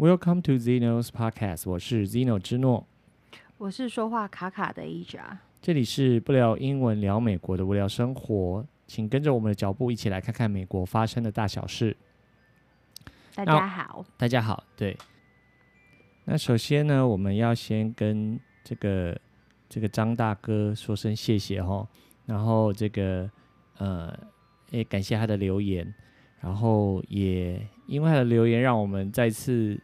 Welcome to Zeno's Podcast，我是 Zeno 之诺，我是说话卡卡的 Asia，这里是不聊英文聊美国的无聊生活，请跟着我们的脚步一起来看看美国发生的大小事。大家好，大家好，对。那首先呢，我们要先跟这个这个张大哥说声谢谢哈，然后这个呃也感谢他的留言，然后也因为他的留言，让我们再次。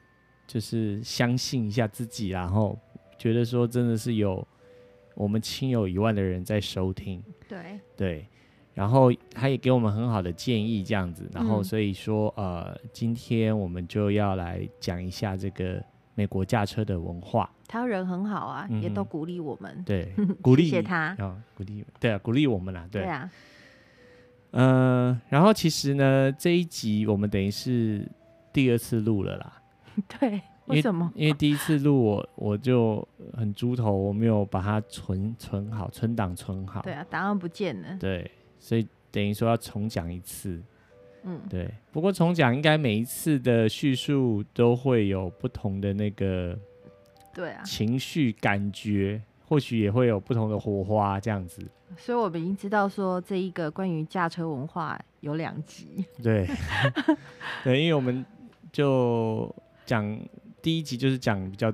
就是相信一下自己，然后觉得说真的是有我们亲友以外的人在收听，对。对，然后他也给我们很好的建议，这样子，然后所以说、嗯、呃，今天我们就要来讲一下这个美国驾车的文化。他人很好啊，嗯、也都鼓励我们，对，鼓励他。啊，鼓励，对啊，鼓励我们啦，对，对啊，嗯、呃，然后其实呢，这一集我们等于是第二次录了啦。对，为什么？因为，第一次录我我就很猪头，我没有把它存存好，存档存好。对啊，档案不见了。对，所以等于说要重讲一次。嗯，对。不过重讲应该每一次的叙述都会有不同的那个，对啊，情绪感觉，或许也会有不同的火花这样子。所以我们已经知道说这一个关于驾车文化有两集。对，对，因为我们就。讲第一集就是讲比较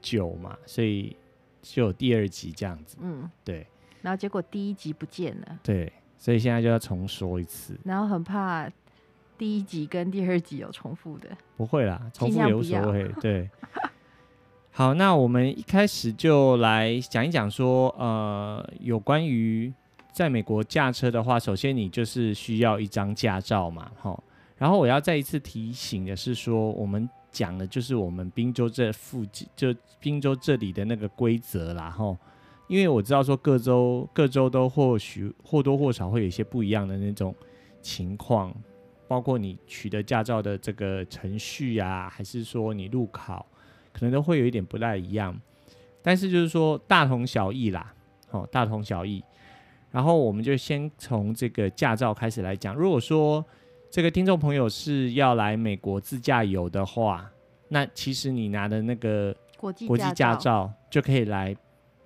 久嘛，所以就有第二集这样子。嗯，对。然后结果第一集不见了。对，所以现在就要重说一次。然后很怕第一集跟第二集有重复的。不会啦，重复也无所谓。对。好，那我们一开始就来讲一讲说，呃，有关于在美国驾车的话，首先你就是需要一张驾照嘛，哈。然后我要再一次提醒的是说，我们。讲的就是我们宾州这附近，就宾州这里的那个规则啦，吼，因为我知道说各州各州都或许或多或少会有一些不一样的那种情况，包括你取得驾照的这个程序啊，还是说你路考，可能都会有一点不太一样，但是就是说大同小异啦，哦，大同小异。然后我们就先从这个驾照开始来讲，如果说。这个听众朋友是要来美国自驾游的话，那其实你拿的那个国际国际驾照就可以来，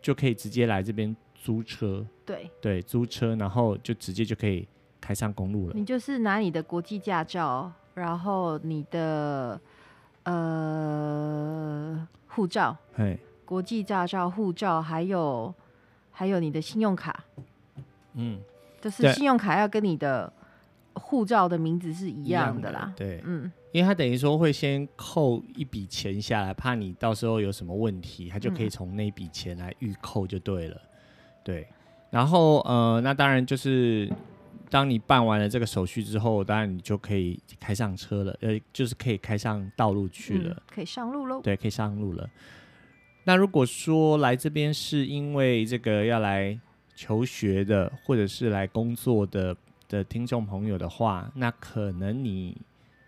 就可以直接来这边租车。对对，租车，然后就直接就可以开上公路了。你就是拿你的国际驾照，然后你的呃护照，嘿，国际驾照、护照，还有还有你的信用卡，嗯，就是信用卡要跟你的。护照的名字是一样的啦，对，嗯，因为他等于说会先扣一笔钱下来，怕你到时候有什么问题，他就可以从那笔钱来预扣就对了，嗯、对。然后呃，那当然就是当你办完了这个手续之后，当然你就可以开上车了，呃，就是可以开上道路去了，嗯、可以上路喽，对，可以上路了。那如果说来这边是因为这个要来求学的，或者是来工作的。的听众朋友的话，那可能你，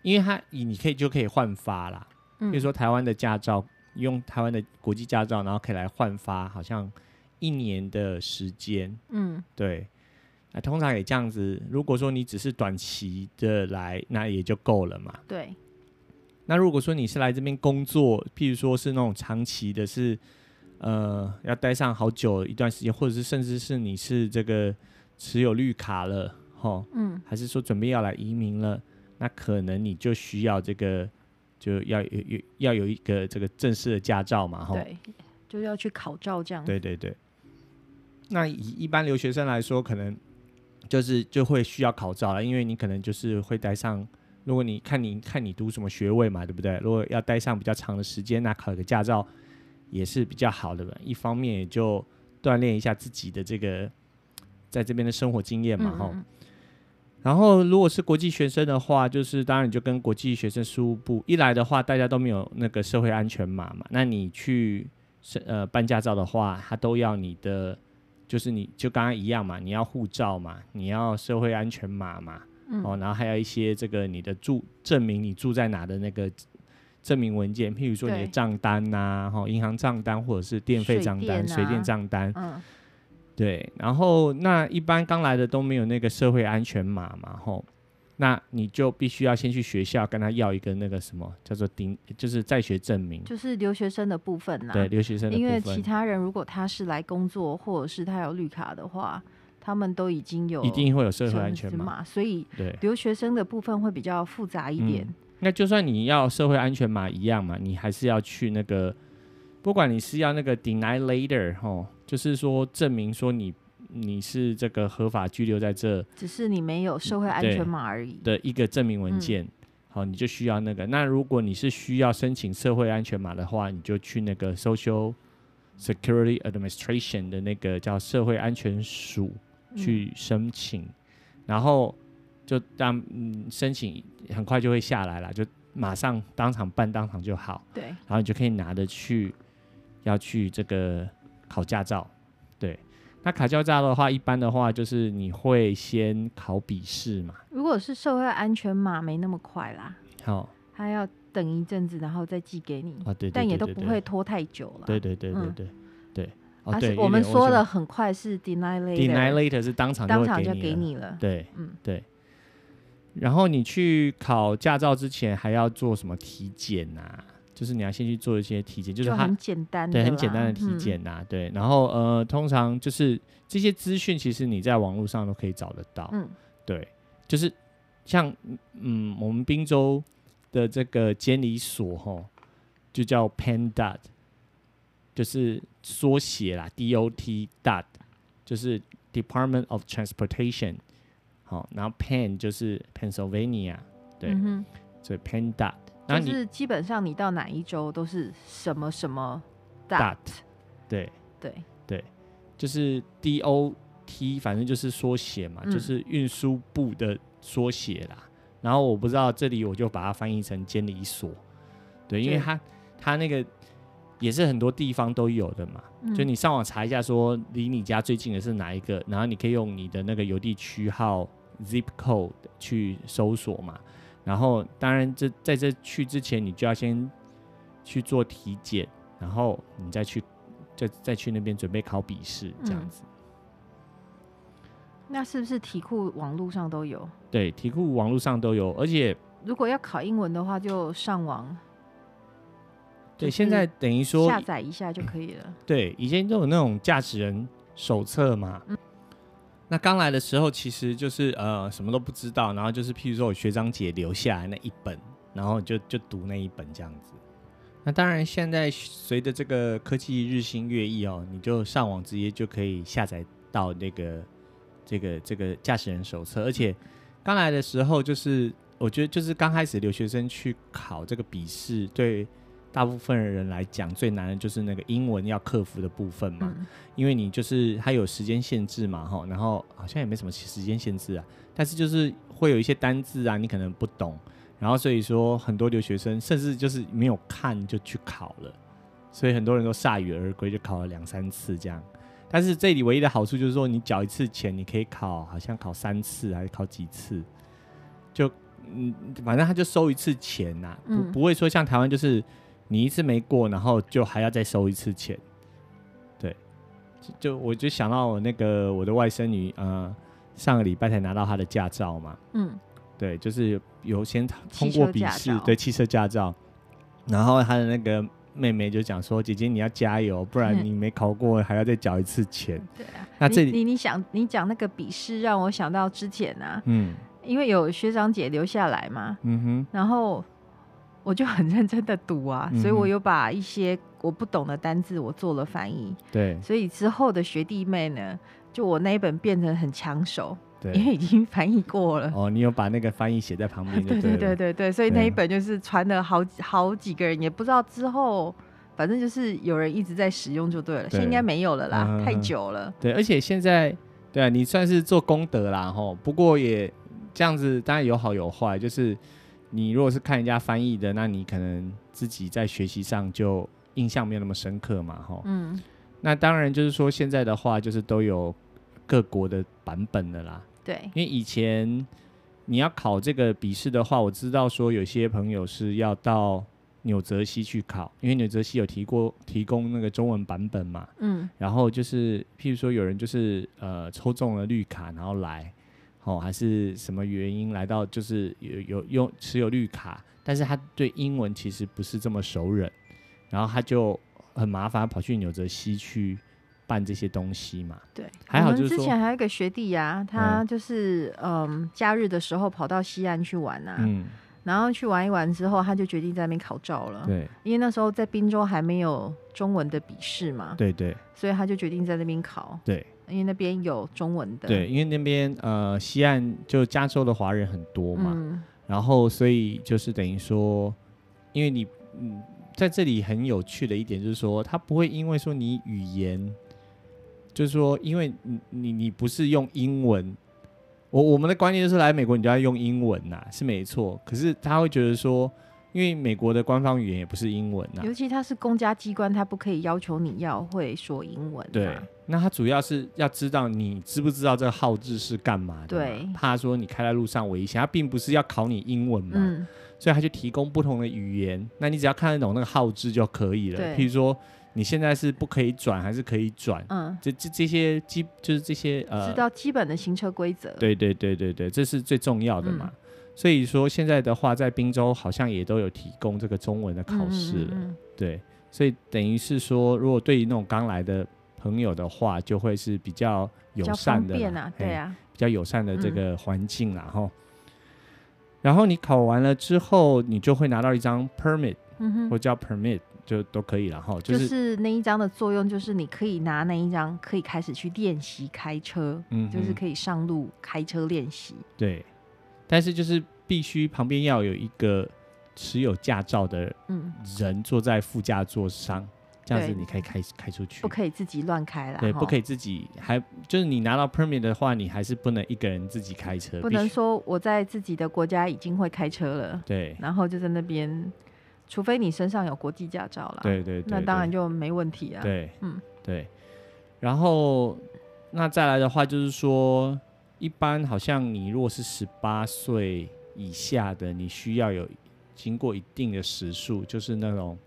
因为他你你可以就可以换发啦，比如说台湾的驾照，用台湾的国际驾照，然后可以来换发，好像一年的时间，嗯，对，那通常也这样子。如果说你只是短期的来，那也就够了嘛。对。那如果说你是来这边工作，譬如说是那种长期的是，是呃要待上好久一段时间，或者是甚至是你是这个持有绿卡了。哦，嗯，还是说准备要来移民了，那可能你就需要这个，就要有有要有一个这个正式的驾照嘛，哈，对，就要去考照这样。对对对。那以一般留学生来说，可能就是就会需要考照了，因为你可能就是会待上，如果你看你看你读什么学位嘛，对不对？如果要待上比较长的时间，那考个驾照也是比较好的吧。一方面也就锻炼一下自己的这个在这边的生活经验嘛，哈、嗯。然后，如果是国际学生的话，就是当然你就跟国际学生事务部一来的话，大家都没有那个社会安全码嘛。那你去呃办驾照的话，他都要你的，就是你就刚刚一样嘛，你要护照嘛，你要社会安全码嘛，嗯、哦，然后还有一些这个你的住证明你住在哪的那个证明文件，譬如说你的账单呐、啊，哈，银行账单或者是电费账单、水电账单，嗯。对，然后那一般刚来的都没有那个社会安全码嘛，吼，那你就必须要先去学校跟他要一个那个什么叫做顶，就是在学证明，就是留学生的部分呐。对，留学生的部分。因为其他人如果他是来工作，或者是他有绿卡的话，他们都已经有，一定会有社会安全码，所以对留学生的部分会比较复杂一点。嗯、那就算你要社会安全码一样嘛，你还是要去那个，不管你是要那个 deny later 吼，就是说证明说你。你是这个合法居留在这，只是你没有社会安全码而已的一个证明文件。嗯、好，你就需要那个。那如果你是需要申请社会安全码的话，你就去那个 Social Security Administration 的那个叫社会安全署去申请，嗯、然后就当嗯申请很快就会下来了，就马上当场办，当场就好。对，然后你就可以拿着去要去这个考驾照。对。那考驾照的话，一般的话就是你会先考笔试嘛。如果是社会安全码，没那么快啦。好，还要等一阵子，然后再寄给你。啊，对，对，对，对，对，但也都不会拖太久了。对对对对对对。而且我们说的很快是 deny later，deny later 是当场当场就给你了。对，嗯，对。然后你去考驾照之前还要做什么体检啊？就是你要先去做一些体检，就是它很简单的，对，很简单的体检呐、啊，嗯、对。然后呃，通常就是这些资讯，其实你在网络上都可以找得到，嗯，对。就是像嗯，我们滨州的这个监理所吼，就叫 PennDOT，就是缩写啦，D-O-T dot，就是 Department of Transportation，好，然后 Penn 就是 Pennsylvania，对，所以就是基本上你到哪一周都是什么什么 dot，对对对，就是 D O T，反正就是缩写嘛，嗯、就是运输部的缩写啦。然后我不知道这里，我就把它翻译成监理所，对，因为它它那个也是很多地方都有的嘛。嗯、就你上网查一下，说离你家最近的是哪一个，然后你可以用你的那个邮递区号 zip code 去搜索嘛。然后，当然，这在这去之前，你就要先去做体检，然后你再去，再再去那边准备考笔试，这样子。嗯。那是不是题库网络上都有？对，题库网络上都有，而且如果要考英文的话，就上网。对，现在等于说下载一下就可以了。对，以前都有那种驾驶人手册嘛。嗯那刚来的时候，其实就是呃什么都不知道，然后就是譬如说我学长姐留下来那一本，然后就就读那一本这样子。那当然，现在随着这个科技日新月异哦，你就上网直接就可以下载到那个这个这个驾驶人手册。而且刚来的时候，就是我觉得就是刚开始留学生去考这个笔试，对。大部分人来讲，最难的就是那个英文要克服的部分嘛，嗯、因为你就是它有时间限制嘛，哈，然后好像也没什么时间限制啊，但是就是会有一些单字啊，你可能不懂，然后所以说很多留学生甚至就是没有看就去考了，所以很多人都铩羽而归，就考了两三次这样。但是这里唯一的好处就是说，你缴一次钱，你可以考，好像考三次还是考几次，就嗯，反正他就收一次钱呐、啊，不不会说像台湾就是。你一次没过，然后就还要再收一次钱，对，就，就我就想到我那个我的外甥女，呃，上个礼拜才拿到她的驾照嘛，嗯，对，就是有先通过笔试，对，汽车驾照，然后她的那个妹妹就讲说：“姐姐你要加油，不然 你没考过还要再缴一次钱。嗯”对啊，那这里你你想你讲那个笔试，让我想到之前啊，嗯，因为有学长姐留下来嘛，嗯哼，然后。我就很认真的读啊，嗯、所以我有把一些我不懂的单字我做了翻译。对，所以之后的学弟妹呢，就我那一本变成很抢手，对，因为已经翻译过了。哦，你有把那个翻译写在旁边？对对对对对，所以那一本就是传了好好几个人，也不知道之后，反正就是有人一直在使用就对了。对现在应该没有了啦，嗯、太久了。对，而且现在对啊，你算是做功德啦吼，不过也这样子，当然有好有坏，就是。你如果是看人家翻译的，那你可能自己在学习上就印象没有那么深刻嘛，吼。嗯。那当然就是说现在的话，就是都有各国的版本的啦。对。因为以前你要考这个笔试的话，我知道说有些朋友是要到纽泽西去考，因为纽泽西有提过提供那个中文版本嘛。嗯。然后就是譬如说有人就是呃抽中了绿卡，然后来。哦，还是什么原因来到，就是有有用持有绿卡，但是他对英文其实不是这么熟稔，然后他就很麻烦，跑去纽泽西去办这些东西嘛。对，还好就是之前还有一个学弟呀、啊，他就是嗯，嗯，假日的时候跑到西安去玩啊。嗯。然后去玩一玩之后，他就决定在那边考照了。对，因为那时候在滨州还没有中文的笔试嘛。对对。所以他就决定在那边考。对，因为那边有中文的。对，因为那边呃西岸就加州的华人很多嘛，嗯、然后所以就是等于说，因为你嗯在这里很有趣的一点就是说，他不会因为说你语言，就是说因为你你你不是用英文。我我们的观念就是来美国你就要用英文呐、啊，是没错。可是他会觉得说，因为美国的官方语言也不是英文呐、啊，尤其他是公家机关，他不可以要求你要会说英文、啊。对，那他主要是要知道你知不知道这个号志是干嘛的。对，怕说你开在路上危险，他并不是要考你英文嘛，嗯、所以他就提供不同的语言，那你只要看得懂那个号志就可以了。譬如说。你现在是不可以转还是可以转？嗯，这这这些基就是这些呃，知道基本的行车规则。对对对对对，这是最重要的嘛。嗯、所以说现在的话，在滨州好像也都有提供这个中文的考试了。嗯嗯嗯对，所以等于是说，如果对于那种刚来的朋友的话，就会是比较友善的，啊对啊，比较友善的这个环境啦。哈、嗯。然后你考完了之后，你就会拿到一张 permit，嗯哼，或叫 permit。就都可以了哈，就是、就是那一张的作用，就是你可以拿那一张，可以开始去练习开车，嗯，就是可以上路开车练习。对，但是就是必须旁边要有一个持有驾照的人坐在副驾座上，嗯、这样子你可以开开出去，不可以自己乱开了。对，不可以自己，还就是你拿到 permit 的话，你还是不能一个人自己开车，不能说我在自己的国家已经会开车了，对，然后就在那边。除非你身上有国际驾照了，对对，对，那当然就没问题啊。对，嗯，对。然后那再来的话，就是说，一般好像你如果是十八岁以下的，你需要有经过一定的时数，就是那种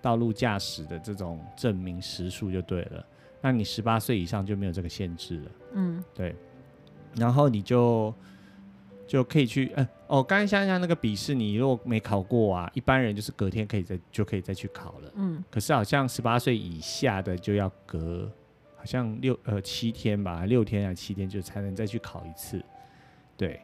道路驾驶的这种证明时数就对了。那你十八岁以上就没有这个限制了。嗯，对。然后你就。就可以去，呃，哦，刚才想想那个笔试，你如果没考过啊，一般人就是隔天可以再就可以再去考了。嗯，可是好像十八岁以下的就要隔，好像六呃七天吧，六天啊七天就才能再去考一次。对，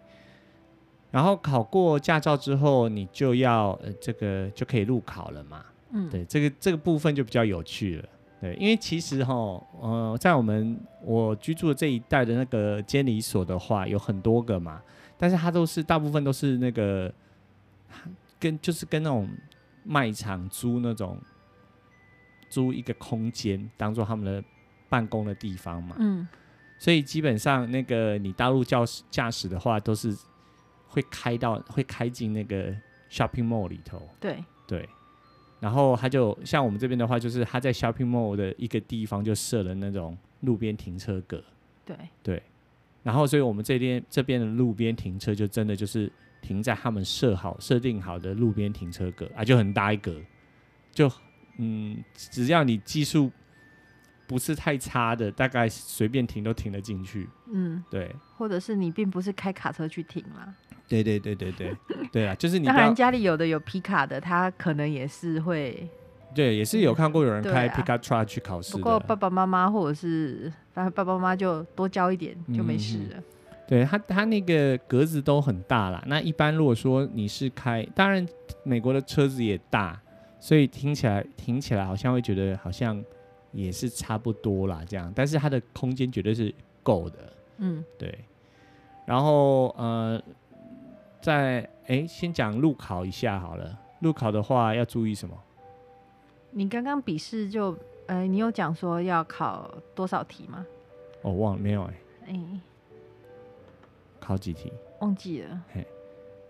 然后考过驾照之后，你就要呃这个就可以路考了嘛。嗯，对，这个这个部分就比较有趣了。对，因为其实哈，呃，在我们我居住的这一带的那个监理所的话，有很多个嘛。但是它都是大部分都是那个，跟就是跟那种卖场租那种租一个空间当做他们的办公的地方嘛。嗯。所以基本上那个你大陆驾驶驾驶的话，都是会开到会开进那个 shopping mall 里头。对对。然后他就像我们这边的话，就是他在 shopping mall 的一个地方就设了那种路边停车格。对对。然后，所以我们这边这边的路边停车就真的就是停在他们设好设定好的路边停车格啊，就很大一格，就嗯，只要你技术不是太差的，大概随便停都停得进去。嗯，对。或者是你并不是开卡车去停啦。对对对对对 对啊，就是你当然家里有的有皮卡的，他可能也是会。对，也是有看过有人开 pickup truck 去考试。不过爸爸妈妈或者是反正爸爸妈妈就多教一点就没事了。对他，他那个格子都很大啦。那一般如果说你是开，当然美国的车子也大，所以听起来听起来好像会觉得好像也是差不多啦这样。但是它的空间绝对是够的。嗯，对。然后呃，在哎，先讲路考一下好了。路考的话要注意什么？你刚刚笔试就，呃，你有讲说要考多少题吗？我、哦、忘了没有哎、欸。哎、欸，考几题？忘记了。嘿，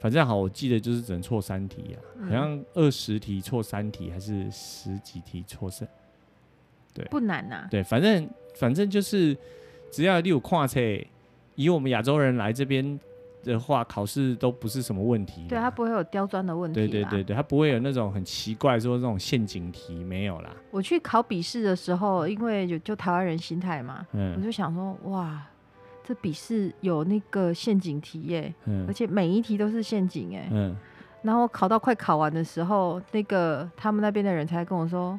反正好，我记得就是只能错三题呀、啊，嗯、好像二十题错三题，还是十几题错三？对，不难呐、啊。对，反正反正就是只要你有跨车，以我们亚洲人来这边。的话，考试都不是什么问题。对，它不会有刁钻的问题。对对对对，它不会有那种很奇怪说这种陷阱题没有啦。我去考笔试的时候，因为就就台湾人心态嘛，嗯，我就想说哇，这笔试有那个陷阱题耶，嗯，而且每一题都是陷阱哎，嗯，然后考到快考完的时候，那个他们那边的人才跟我说，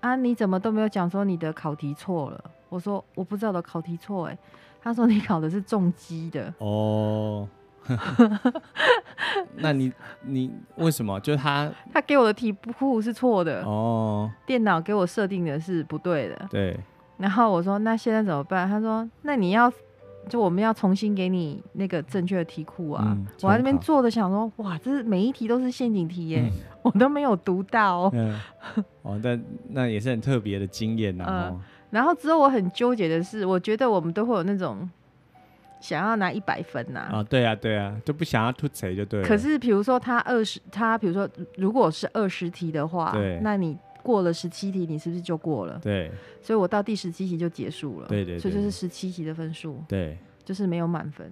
啊，你怎么都没有讲说你的考题错了？我说我不知道我的考题错哎，他说你考的是重机的哦，那你你为什么？就是他他给我的题库是错的哦，电脑给我设定的是不对的，对，然后我说那现在怎么办？他说那你要。就我们要重新给你那个正确的题库啊！嗯、我在那边坐着想说，哇，这是每一题都是陷阱题耶，嗯、我都没有读到。嗯、哦，但那也是很特别的经验呐、呃。然后之后我很纠结的是，我觉得我们都会有那种想要拿一百分呐。啊，对啊，对啊，就不想要凸槌就对了。可是比如说他二十，他比如说如果是二十题的话，对，那你。过了十七题，你是不是就过了？对，所以我到第十七题就结束了。对，对对，所以就是十七题的分数。对，就是没有满分。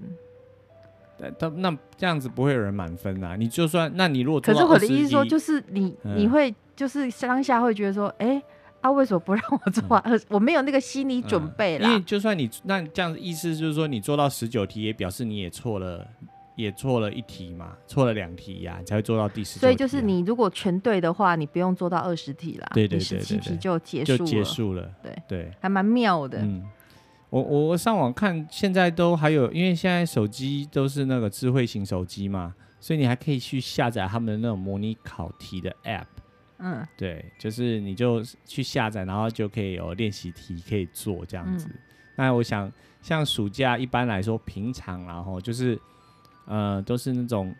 那那这样子不会有人满分啊？你就算，那你如果可是我的意思说，就是你、嗯、你会就是当下会觉得说，哎、欸，啊为什么不让我做完我没有那个心理准备啦。因为就算你那这样子意思就是说，你做到十九题，也表示你也错了。也错了一题嘛，错了两题呀，你才会做到第十题。所以就是你如果全对的话，你不用做到二十题啦，对对对，十七题就结束结束了。对对，还蛮妙的。嗯，我我上网看，现在都还有，因为现在手机都是那个智慧型手机嘛，所以你还可以去下载他们的那种模拟考题的 App。嗯，对，就是你就去下载，然后就可以有练习题可以做这样子。嗯、那我想，像暑假一般来说，平常然后就是。呃，都是那种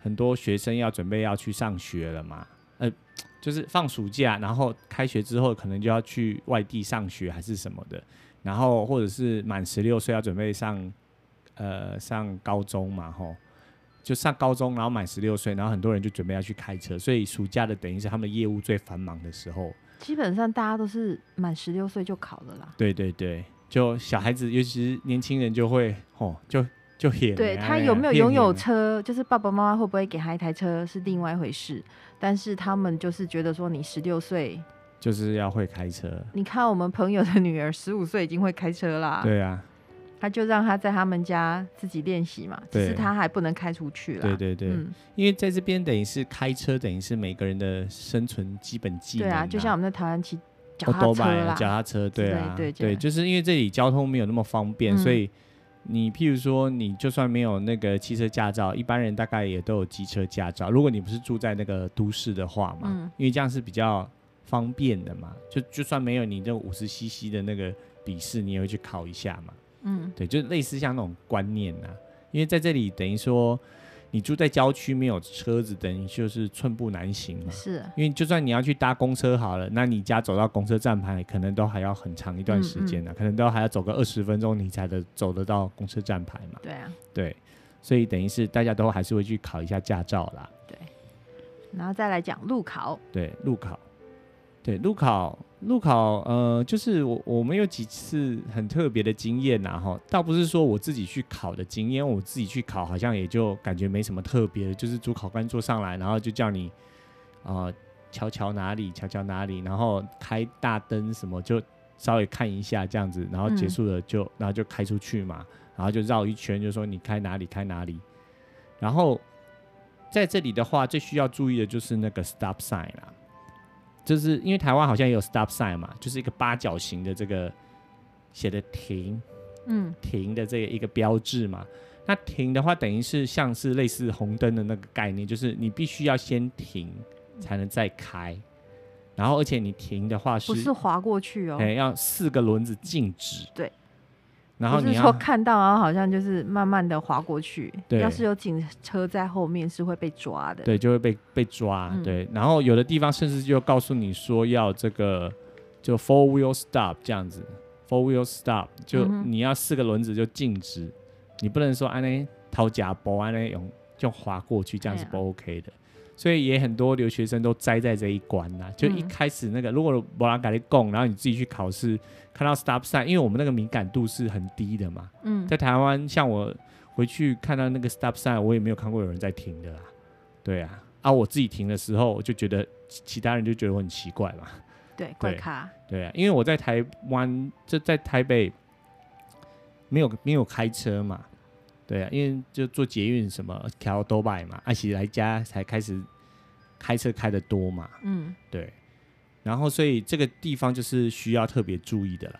很多学生要准备要去上学了嘛，呃，就是放暑假，然后开学之后可能就要去外地上学还是什么的，然后或者是满十六岁要准备上呃上高中嘛，吼，就上高中，然后满十六岁，然后很多人就准备要去开车，所以暑假的等于是他们业务最繁忙的时候。基本上大家都是满十六岁就考了啦。对对对，就小孩子，尤其是年轻人就会哦就。就也对他有没有拥有车，就是爸爸妈妈会不会给他一台车是另外一回事，但是他们就是觉得说你十六岁就是要会开车。你看我们朋友的女儿十五岁已经会开车啦，对啊，他就让他在他们家自己练习嘛，只是他还不能开出去了。对对对，嗯、因为在这边等于是开车，等于是每个人的生存基本技能。对啊，就像我们在台湾骑脚踏车啦，脚踏车，对啊，对对，就是因为这里交通没有那么方便，嗯、所以。你譬如说，你就算没有那个汽车驾照，一般人大概也都有机车驾照。如果你不是住在那个都市的话嘛，嗯、因为这样是比较方便的嘛。就就算没有你这五十 CC 的那个笔试，你也会去考一下嘛。嗯，对，就类似像那种观念呐、啊。因为在这里等于说。你住在郊区没有车子，等于就是寸步难行嘛。是，因为就算你要去搭公车好了，那你家走到公车站牌，可能都还要很长一段时间呢，嗯嗯、可能都还要走个二十分钟，你才能走得到公车站牌嘛。对啊。对，所以等于是大家都还是会去考一下驾照啦。对。然后再来讲路考。对，路考。对，路考。路考，呃，就是我我们有几次很特别的经验呐，哈，倒不是说我自己去考的经验，我自己去考好像也就感觉没什么特别的，就是主考官坐上来，然后就叫你，呃，瞧瞧哪里，瞧瞧哪里，然后开大灯什么，就稍微看一下这样子，然后结束了就，嗯、然后就开出去嘛，然后就绕一圈，就说你开哪里开哪里，然后在这里的话，最需要注意的就是那个 stop sign 啦。就是因为台湾好像也有 stop sign 嘛，就是一个八角形的这个写的停，嗯，停的这个一个标志嘛。那停的话，等于是像是类似红灯的那个概念，就是你必须要先停才能再开。然后，而且你停的话是不是滑过去哦？哎，要四个轮子静止。对。然后你是说看到，然后好像就是慢慢的滑过去。对，要是有警车在后面，是会被抓的。对，就会被被抓。嗯、对，然后有的地方甚至就告诉你说要这个就 four wheel stop 这样子，four wheel stop 就你要四个轮子就静止，嗯、你不能说安呢掏假包安呢用就滑过去，这样是不 OK 的。所以也很多留学生都栽在这一关呐、啊，就一开始那个，如果没人跟你讲，然后你自己去考试，看到 stop sign，因为我们那个敏感度是很低的嘛。嗯，在台湾，像我回去看到那个 stop sign，我也没有看过有人在停的啦。对啊，啊，我自己停的时候，我就觉得其他人就觉得我很奇怪嘛。对，怪咖。对啊，因为我在台湾，就在台北，没有没有开车嘛，对啊，因为就做捷运什么调多拜嘛，而且来家才开始开车开的多嘛，嗯，对，然后所以这个地方就是需要特别注意的啦，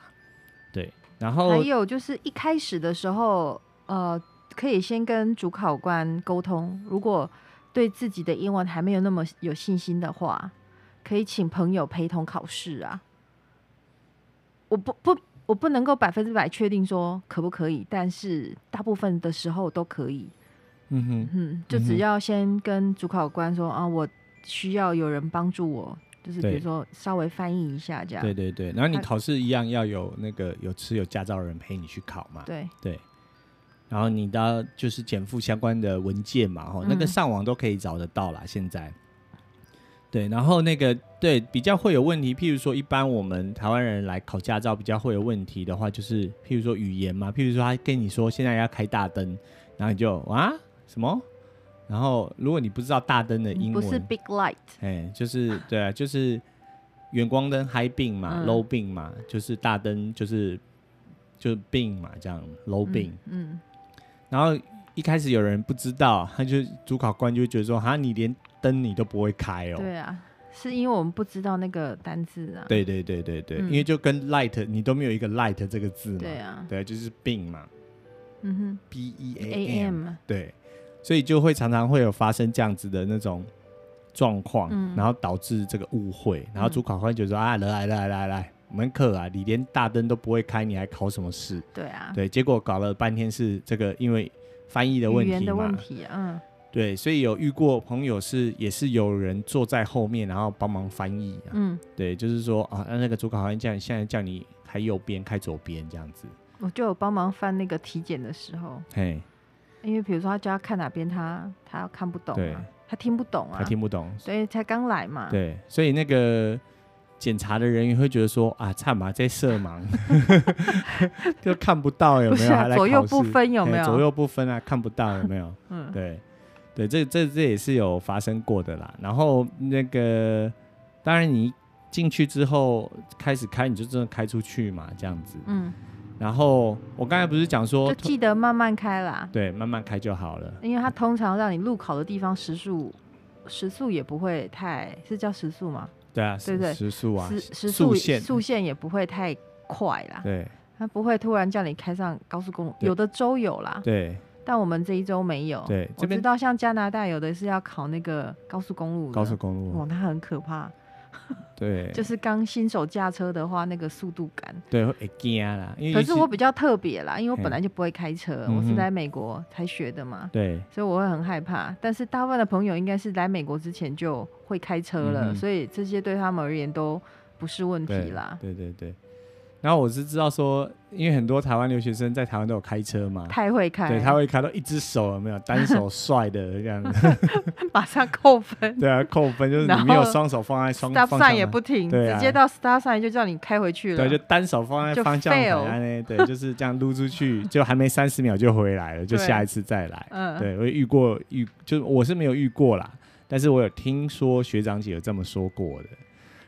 对，然后还有就是一开始的时候，呃，可以先跟主考官沟通，如果对自己的英文还没有那么有信心的话，可以请朋友陪同考试啊，我不不。我不能够百分之百确定说可不可以，但是大部分的时候都可以。嗯哼，嗯，就只要先跟主考官说啊，我需要有人帮助我，就是比如说稍微翻译一下这样。对对对，然后你考试一样要有那个有持有驾照的人陪你去考嘛。对对，然后你的就是减负相关的文件嘛，哈、嗯，那个上网都可以找得到啦，现在。对，然后那个对比较会有问题，譬如说，一般我们台湾人来考驾照比较会有问题的话，就是譬如说语言嘛，譬如说他跟你说现在要开大灯，然后你就啊？什么？然后如果你不知道大灯的英文，不是 big light，哎，就是对啊，就是远光灯 high beam 嘛、嗯、，low beam 嘛，就是大灯就是就是 beam 嘛，这样 low beam，嗯，嗯，然后一开始有人不知道，他就主考官就会觉得说，哈，你连灯你都不会开哦？对啊，是因为我们不知道那个单字啊。对对对对对，嗯、因为就跟 light 你都没有一个 light 这个字嘛。对啊，对，就是 beam 嘛。嗯哼，B E A M。对，所以就会常常会有发生这样子的那种状况，嗯、然后导致这个误会，然后主考官就说、嗯、啊，来来来来来，我们课啊，你连大灯都不会开，你还考什么试？对啊，对，结果搞了半天是这个因为翻译的问题嘛。语言的问题，嗯。对，所以有遇过朋友是也是有人坐在后面，然后帮忙翻译、啊。嗯，对，就是说啊，那个主考官叫你现在叫你开右边，开左边这样子。我就有帮忙翻那个体检的时候。嘿，因为比如说他叫他看哪边，他他看不懂、啊，对，他听不懂啊，他听不懂，所以才刚来嘛。对，所以那个检查的人员会觉得说啊，差嘛在色盲，就看不到有没有？啊、左右不分有没有？左右不分啊，看不到有没有？嗯，对。对，这这这也是有发生过的啦。然后那个，当然你进去之后开始开，你就真的开出去嘛，这样子。嗯。然后我刚才不是讲说，就记得慢慢开啦。对，慢慢开就好了。因为它通常让你路考的地方时速，时速也不会太，是叫时速吗？对啊，对对，时速啊，时时速线速线也不会太快啦。对。它不会突然叫你开上高速公路，有的州有啦。对。但我们这一周没有。对，我知道像加拿大有的是要考那个高速公路。高速公路。哇，那很可怕。对。就是刚新手驾车的话，那个速度感。对，会惊啦。可是我比较特别啦，因为我本来就不会开车，我是来美国才学的嘛。对。所以我会很害怕，但是大部分的朋友应该是来美国之前就会开车了，所以这些对他们而言都不是问题啦。对对对。然后我是知道说，因为很多台湾留学生在台湾都有开车嘛，太会开，对，他会开到一只手有没有单手帅的这样子，马上扣分。对啊，扣分就是你没有双手放在双 stop sign 也不停，直接到 stop sign 就叫你开回去了。对，就单手放在方向盘呢，对，就是这样撸出去，就还没三十秒就回来了，就下一次再来。嗯，对我遇过遇，就是我是没有遇过啦，但是我有听说学长姐有这么说过的。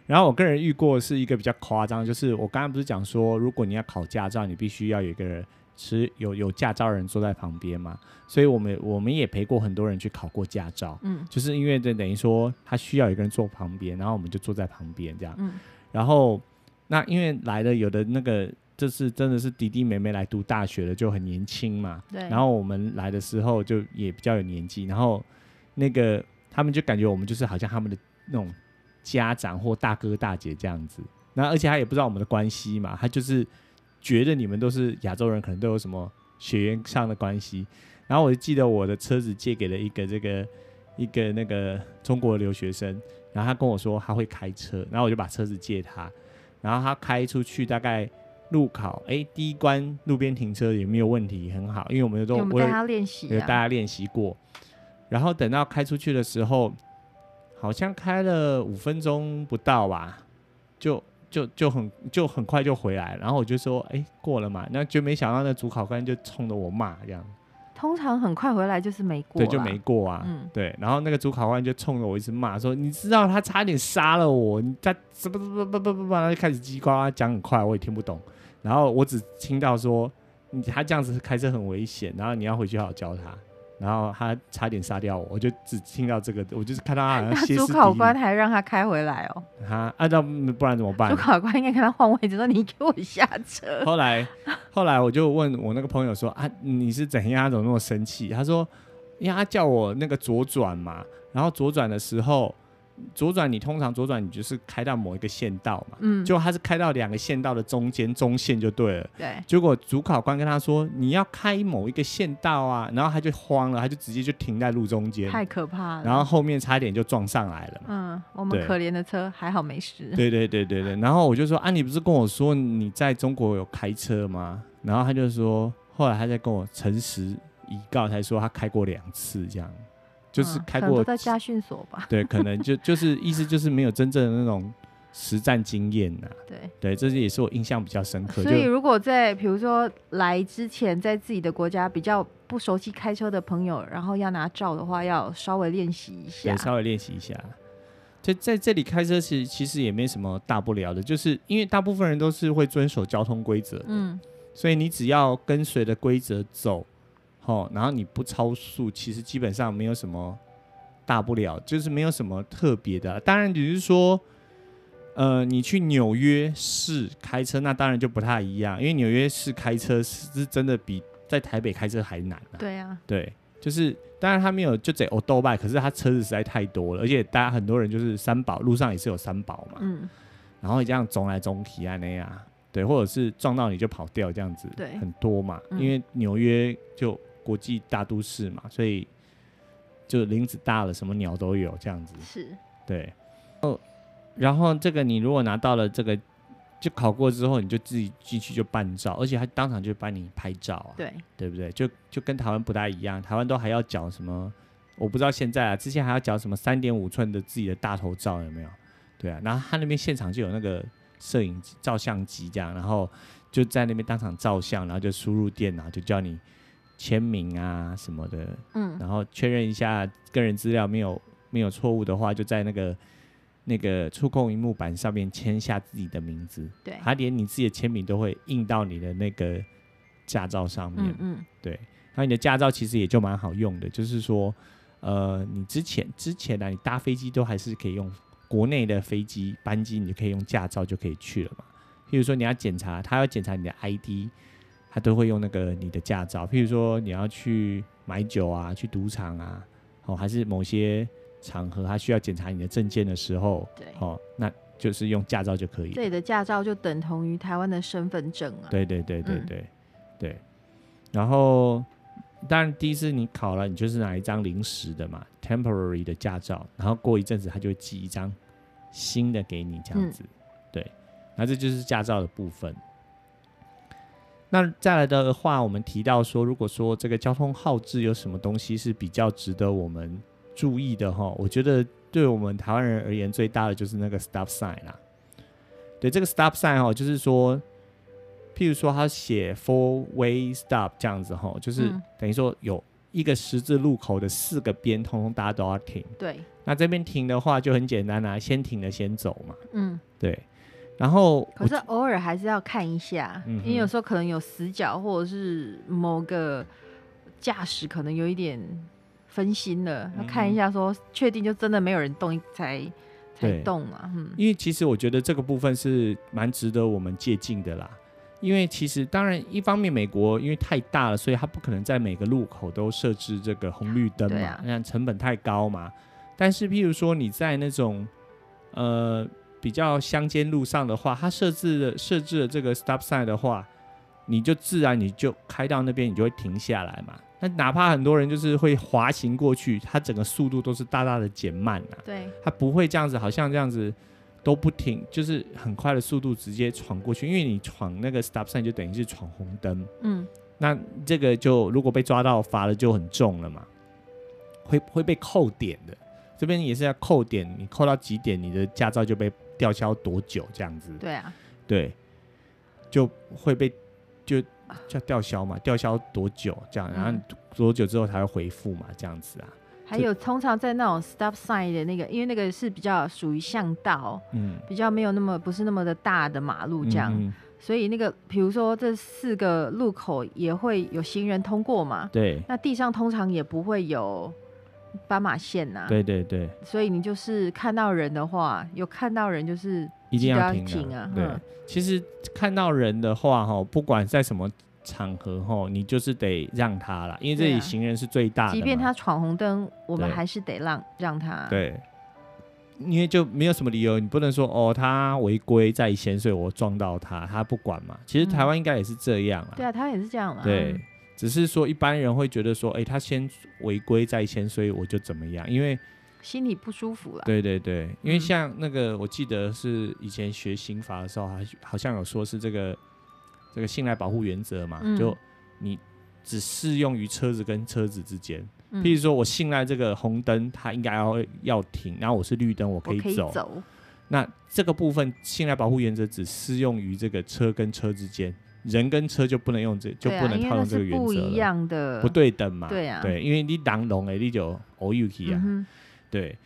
然后我个人遇过是一个比较夸张，就是我刚刚不是讲说，如果你要考驾照，你必须要有一个人持有有驾照人坐在旁边嘛。所以我们我们也陪过很多人去考过驾照，嗯，就是因为这等于说他需要有一个人坐旁边，然后我们就坐在旁边这样，嗯，然后那因为来的有的那个这是真的是弟弟妹妹来读大学的就很年轻嘛，对，然后我们来的时候就也比较有年纪，然后那个他们就感觉我们就是好像他们的那种。家长或大哥大姐这样子，那而且他也不知道我们的关系嘛，他就是觉得你们都是亚洲人，可能都有什么血缘上的关系。然后我就记得我的车子借给了一个这个一个那个中国留学生，然后他跟我说他会开车，然后我就把车子借他，然后他开出去大概路考，哎，第一关路边停车也没有问题，很好，因为我们都我带他练习，有大家练习过，然后等到开出去的时候。好像开了五分钟不到吧，就就就很就很快就回来，然后我就说，哎、欸，过了嘛，那就没想到那主考官就冲着我骂这样。通常很快回来就是没过，对，就没过啊，嗯、对。然后那个主考官就冲着我一直骂，说，你知道他差点杀了我，你他什么什么不不不不，他就开始叽呱呱讲很快，我也听不懂。然后我只听到说，你他这样子开车很危险，然后你要回去好好教他。然后他差点杀掉我，我就只听到这个，我就是看到他好像 歇斯。主考官还让他开回来哦。他按照不然怎么办？主考官应该跟他换位置，说你给我下车。后来后来我就问我那个朋友说啊，你是怎样？他怎么那么生气？他说，因为他叫我那个左转嘛，然后左转的时候。左转，你通常左转，你就是开到某一个县道嘛，嗯，就他是开到两个县道的中间中线就对了，对。结果主考官跟他说，你要开某一个县道啊，然后他就慌了，他就直接就停在路中间，太可怕了。然后后面差点就撞上来了嘛，嗯，我们可怜的车还好没事。对对对对对。然后我就说啊，你不是跟我说你在中国有开车吗？然后他就说，后来他在跟我诚实以告，才说他开过两次这样。就是开过在家训所吧，对，可能就就是意思就是没有真正的那种实战经验呐。对对，这些也是我印象比较深刻。所以如果在比如说来之前，在自己的国家比较不熟悉开车的朋友，然后要拿照的话，要稍微练习一下。对，稍微练习一下。就在这里开车，其实其实也没什么大不了的，就是因为大部分人都是会遵守交通规则，嗯，所以你只要跟随着规则走。好，然后你不超速，其实基本上没有什么大不了，就是没有什么特别的。当然，只是说，呃，你去纽约市开车，那当然就不太一样，因为纽约市开车是真的比在台北开车还难啊。对啊，对，就是当然他没有就这欧兜拜，可是他车子实在太多了，而且大家很多人就是三宝，路上也是有三宝嘛，嗯，然后你这样总来总去啊那样，对，或者是撞到你就跑掉这样子，对，很多嘛，因为纽约就。国际大都市嘛，所以就林子大了，什么鸟都有这样子。是，对。哦，然后这个你如果拿到了这个，就考过之后，你就自己进去就办照，而且他当场就帮你拍照啊。对，对不对？就就跟台湾不大一样，台湾都还要缴什么？我不知道现在啊，之前还要缴什么三点五寸的自己的大头照有没有？对啊，然后他那边现场就有那个摄影机、照相机这样，然后就在那边当场照相，然后就输入电脑，就叫你。签名啊什么的，嗯，然后确认一下个人资料没有没有错误的话，就在那个那个触控荧幕板上面签下自己的名字。对，他连你自己的签名都会印到你的那个驾照上面。嗯，嗯对，那你的驾照其实也就蛮好用的，就是说，呃，你之前之前呢、啊，你搭飞机都还是可以用国内的飞机班机，你就可以用驾照就可以去了嘛。譬如说你要检查，他要检查你的 ID。他都会用那个你的驾照，譬如说你要去买酒啊，去赌场啊，哦，还是某些场合他需要检查你的证件的时候，对，哦，那就是用驾照就可以。这里的驾照就等同于台湾的身份证啊。对对对对对、嗯、对。然后，当然第一次你考了，你就是拿一张临时的嘛，temporary 的驾照，然后过一阵子他就会寄一张新的给你，这样子。嗯、对，那这就是驾照的部分。那再来的话，我们提到说，如果说这个交通号志有什么东西是比较值得我们注意的哈，我觉得对我们台湾人而言，最大的就是那个 stop sign 啦。对，这个 stop sign 哈，就是说，譬如说他写 four way stop 这样子哈，就是等于说有一个十字路口的四个边，通通大家都要停。对。那这边停的话就很简单啦，先停了先走嘛。嗯。对。然后，可是偶尔还是要看一下，嗯、因为有时候可能有死角，或者是某个驾驶可能有一点分心了，要、嗯、看一下，说确定就真的没有人动才才动嘛。嗯，因为其实我觉得这个部分是蛮值得我们借鉴的啦。因为其实当然一方面美国因为太大了，所以它不可能在每个路口都设置这个红绿灯嘛，那、啊、成本太高嘛。但是譬如说你在那种呃。比较乡间路上的话，它设置的设置了这个 stop sign 的话，你就自然你就开到那边，你就会停下来嘛。那哪怕很多人就是会滑行过去，它整个速度都是大大的减慢啊。对，它不会这样子，好像这样子都不停，就是很快的速度直接闯过去。因为你闯那个 stop sign 就等于是闯红灯。嗯，那这个就如果被抓到罚了就很重了嘛，会会被扣点的。这边也是要扣点，你扣到几点，你的驾照就被。吊销多久这样子？对啊，对，就会被就叫吊销嘛，吊销多久这样，然后多久之后才会回复嘛，这样子啊。还有通常在那种 stop sign 的那个，因为那个是比较属于巷道，嗯，比较没有那么不是那么的大的马路这样，嗯、所以那个比如说这四个路口也会有行人通过嘛，对，那地上通常也不会有斑马线呐、啊，对对对，所以你就是看到人的话，有看到人就是一定要停，停啊，对，其实看到人的话哈，不管在什么。场合吼，你就是得让他啦，因为这里行人是最大的。即便他闯红灯，我们还是得让让他。对，因为就没有什么理由，你不能说哦，他违规在先，所以我撞到他，他不管嘛。其实台湾应该也是这样啊、嗯。对啊，他也是这样嘛。对，只是说一般人会觉得说，哎、欸，他先违规在先，所以我就怎么样？因为心里不舒服了。对对对，因为像那个，我记得是以前学刑法的时候，还好像有说是这个。这个信赖保护原则嘛，嗯、就你只适用于车子跟车子之间。嗯、譬如说，我信赖这个红灯，它应该要要停，然后我是绿灯，我。可以走。那这个部分信赖保护原则只适用于这个车跟车之间，人跟车就不能用这，就不能套用这个原则了。不一样的，不对等嘛。对啊。对，因为你挡龙哎，你就偶有去啊。嗯、对，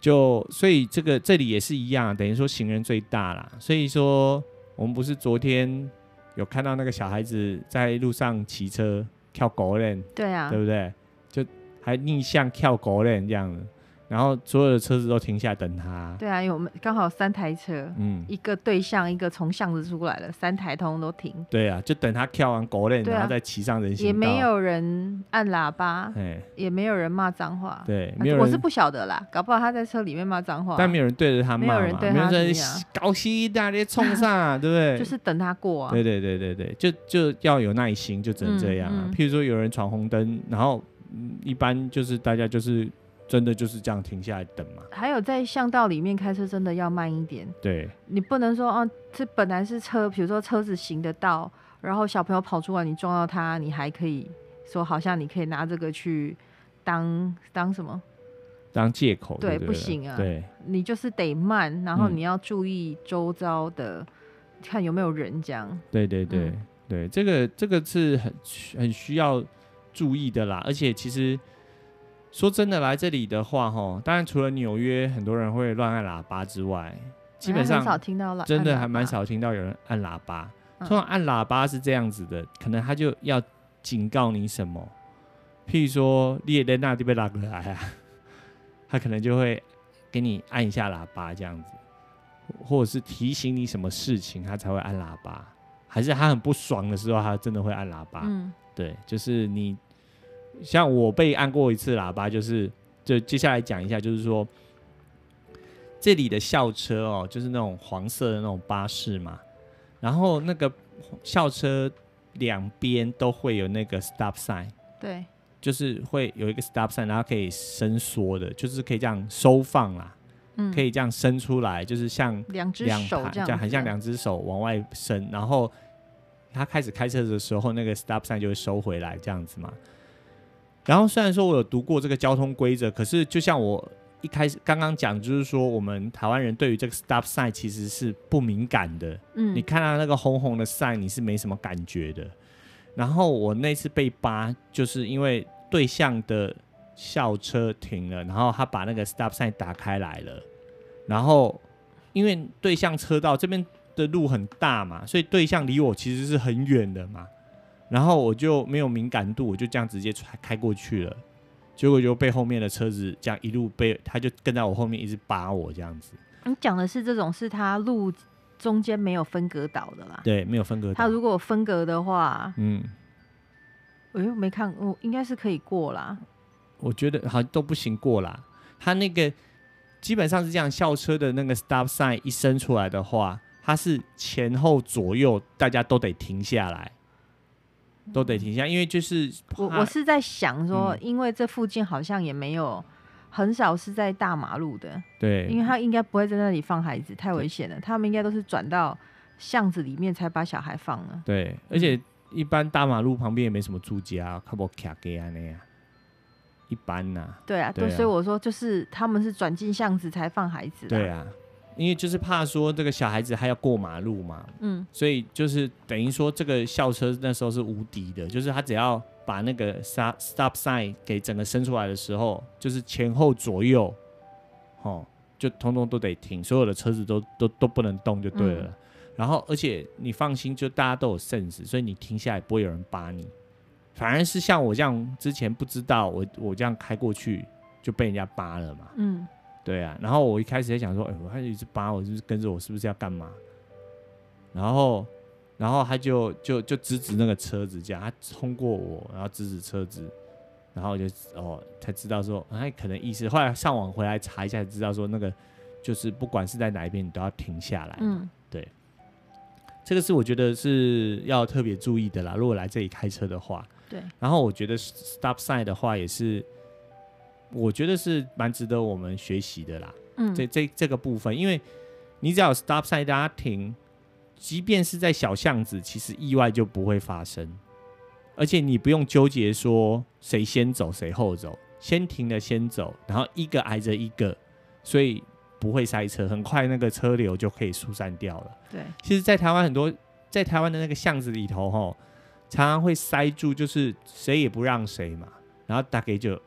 就所以这个这里也是一样，等于说行人最大啦。所以说，我们不是昨天。有看到那个小孩子在路上骑车跳狗链，对啊，对不对？就还逆向跳狗链这样子。然后所有的车子都停下来等他。对啊，因为我们刚好三台车，嗯，一个对向，一个从巷子出来了，三台通都停。对啊，就等他跳完狗链，啊、然后再骑上人行道。也没有人按喇叭，嘿也没有人骂脏话。对，我是不晓得啦，搞不好他在车里面骂脏话。但没有人对着他骂，没有人对他高息大咧冲上，对不对？就是等他过啊。对对对对对，就就要有耐心，就只能这样啊。嗯嗯、譬如说有人闯红灯，然后一般就是大家就是。真的就是这样停下来等吗？还有在巷道里面开车，真的要慢一点。对，你不能说哦，这本来是车，比如说车子行得到，然后小朋友跑出来，你撞到他，你还可以说好像你可以拿这个去当当什么？当借口？对，不行啊。对，你就是得慢，然后你要注意周遭的，嗯、看有没有人这样。对对对、嗯、对，这个这个是很很需要注意的啦，而且其实。说真的，来这里的话，哈，当然除了纽约很多人会乱按喇叭之外，基本上真的还蛮少听到有人按喇叭。通常按喇叭是这样子的，可能他就要警告你什么，譬如说列雷纳就被拉过来啊，他可能就会给你按一下喇叭这样子，或者是提醒你什么事情，他才会按喇叭。还是他很不爽的时候，他真的会按喇叭。嗯，对，就是你。像我被按过一次喇叭，就是就接下来讲一下，就是说这里的校车哦，就是那种黄色的那种巴士嘛，然后那个校车两边都会有那个 stop sign，对，就是会有一个 stop sign，然后可以伸缩的，就是可以这样收放啦，嗯，可以这样伸出来，就是像两只手这样，很像两只手往外伸，然后他开始开车的时候，那个 stop sign 就会收回来，这样子嘛。然后虽然说我有读过这个交通规则，可是就像我一开始刚刚讲，就是说我们台湾人对于这个 stop sign 其实是不敏感的。嗯，你看到那个红红的 sign，你是没什么感觉的。然后我那次被扒，就是因为对向的校车停了，然后他把那个 stop sign 打开来了。然后因为对向车道这边的路很大嘛，所以对向离我其实是很远的嘛。然后我就没有敏感度，我就这样直接开过去了，结果就被后面的车子这样一路被，他就跟在我后面一直扒我这样子。你讲的是这种是他路中间没有分隔岛的啦？对，没有分隔岛。他如果分隔的话，嗯，我又没看，我应该是可以过啦。我觉得好像都不行过啦。他那个基本上是这样，校车的那个 stop sign 一伸出来的话，它是前后左右大家都得停下来。都得停下，因为就是我我是在想说，因为这附近好像也没有很少是在大马路的，对，因为他应该不会在那里放孩子，太危险了。他们应该都是转到巷子里面才把小孩放了。对，而且一般大马路旁边也没什么住家，靠不卡给啊那样，一般呐、啊。对啊，对，所以我说就是他们是转进巷子才放孩子。对啊。因为就是怕说这个小孩子还要过马路嘛，嗯，所以就是等于说这个校车那时候是无敌的，就是他只要把那个 stop stop sign 给整个伸出来的时候，就是前后左右，哦，就通通都得停，所有的车子都都都不能动就对了。嗯、然后而且你放心，就大家都有 sense，所以你停下来不会有人扒你。反而是像我这样之前不知道，我我这样开过去就被人家扒了嘛。嗯，对啊。然后我一开始在想说，哎，我还一直扒我，就是跟着我，是不是要干嘛？然后，然后他就就就指指那个车子，这样他冲过我，然后指指车子，然后我就哦才知道说，哎，可能意思。后来上网回来查一下，才知道说那个就是不管是在哪一边，你都要停下来。嗯，对。这个是我觉得是要特别注意的啦。如果来这里开车的话。对，然后我觉得 stop sign 的话也是，我觉得是蛮值得我们学习的啦。嗯，这这这个部分，因为你只要 stop sign，大家停，即便是在小巷子，其实意外就不会发生，而且你不用纠结说谁先走谁后走，先停的先走，然后一个挨着一个，所以不会塞车，很快那个车流就可以疏散掉了。对，其实，在台湾很多，在台湾的那个巷子里头，吼。常常会塞住，就是谁也不让谁嘛，然后大概就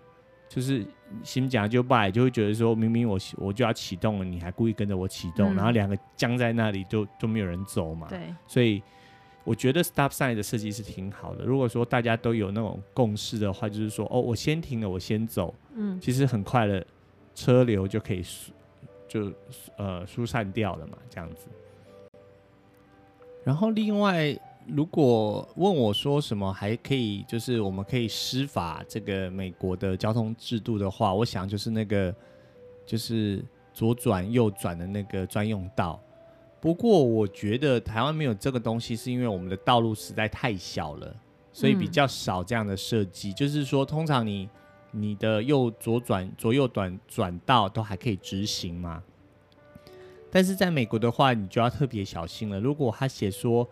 就是心讲就败，就会觉得说明明我我就要启动了，你还故意跟着我启动，嗯、然后两个僵在那里就就没有人走嘛。对，所以我觉得 stop sign 的设计是挺好的。如果说大家都有那种共识的话，就是说哦，我先停了，我先走，嗯，其实很快的车流就可以就呃疏散掉了嘛，这样子。然后另外。如果问我说什么还可以，就是我们可以施法这个美国的交通制度的话，我想就是那个就是左转右转的那个专用道。不过我觉得台湾没有这个东西，是因为我们的道路实在太小了，所以比较少这样的设计。就是说，通常你你的右左转左右转转道都还可以直行嘛。但是在美国的话，你就要特别小心了。如果他写说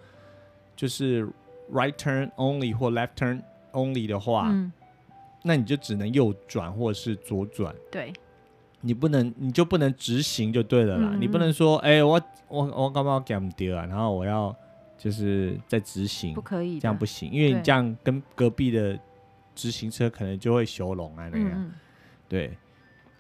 就是 right turn only 或 left turn only 的话，嗯，那你就只能右转或者是左转。对，你不能，你就不能直行就对了啦。嗯、你不能说，哎、欸，我我我干嘛要给丢啊？然后我要就是在直行，不可以，这样不行，因为你这样跟隔壁的直行车可能就会修拢啊那样。嗯、对，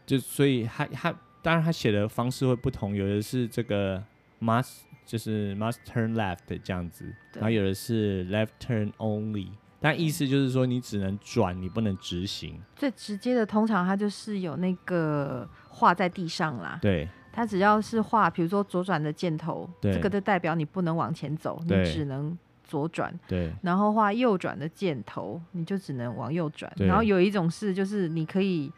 就所以他他当然他写的方式会不同，有的是这个 must。就是 must turn left 这样子，然后有的是 left turn only，但意思就是说你只能转，你不能直行。最直接的，通常它就是有那个画在地上啦。对，它只要是画，比如说左转的箭头，这个就代表你不能往前走，你只能左转。对，然后画右转的箭头，你就只能往右转。然后有一种是，就是你可以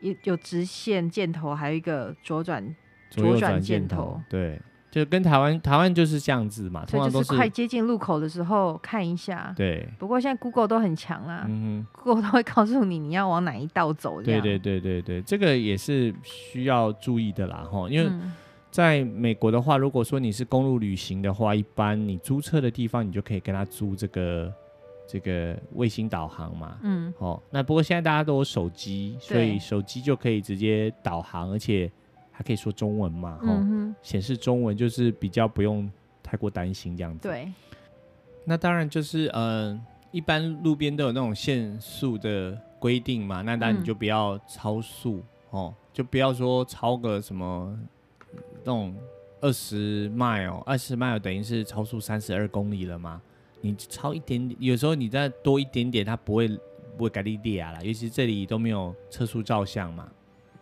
有有直线箭头，还有一个左转左转箭头。对。就跟台湾，台湾就是这样子嘛，通常都是快接近路口的时候看一下。对。不过现在 Google 都很强啦，嗯，Google 都会告诉你你要往哪一道走。对对对对对，这个也是需要注意的啦，哈。因为在美国的话，如果说你是公路旅行的话，一般你租车的地方，你就可以跟他租这个这个卫星导航嘛。嗯。哦，那不过现在大家都有手机，所以手机就可以直接导航，而且。还可以说中文嘛？嗯，显示中文就是比较不用太过担心这样子。对。那当然就是，嗯、呃，一般路边都有那种限速的规定嘛。那当然你就不要超速、嗯、哦，就不要说超个什么那种二十 mile，二十 mile 等于是超速三十二公里了嘛。你超一点点，有时候你再多一点点，它不会不会改利利亚啦。尤其这里都没有测速照相嘛。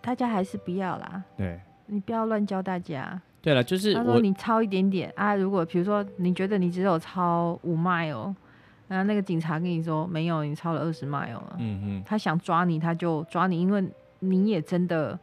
大家还是不要啦。对，你不要乱教大家。对了，就是他说你超一点点啊，如果比如说你觉得你只有超五 mile，然后那个警察跟你说没有，你超了二十 mile 了。嗯嗯。他想抓你，他就抓你，因为你也真的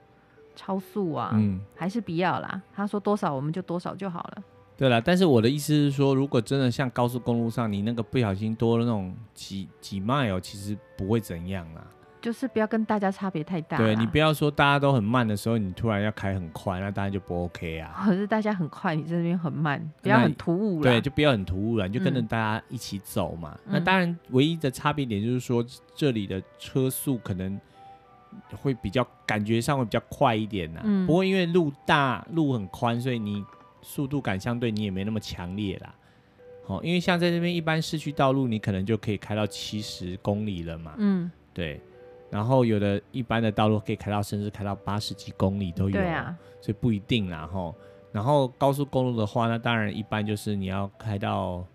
超速啊。嗯。还是不要啦。他说多少我们就多少就好了。对了，但是我的意思是说，如果真的像高速公路上，你那个不小心多了那种几几 mile，其实不会怎样啦。就是不要跟大家差别太大。对，你不要说大家都很慢的时候，你突然要开很快，那当然就不 OK 啊。可是大家很快，你这边很慢，不要很突兀了。对，就不要很突兀了，你就跟着大家一起走嘛。嗯、那当然，唯一的差别点就是说，这里的车速可能会比较感觉上会比较快一点呐、啊。嗯。不过因为路大，路很宽，所以你速度感相对你也没那么强烈啦。哦，因为像在这边一般市区道路，你可能就可以开到七十公里了嘛。嗯。对。然后有的一般的道路可以开到甚至开到八十几公里都有，对啊，所以不一定啦吼。然后高速公路的话，那当然一般就是你要开到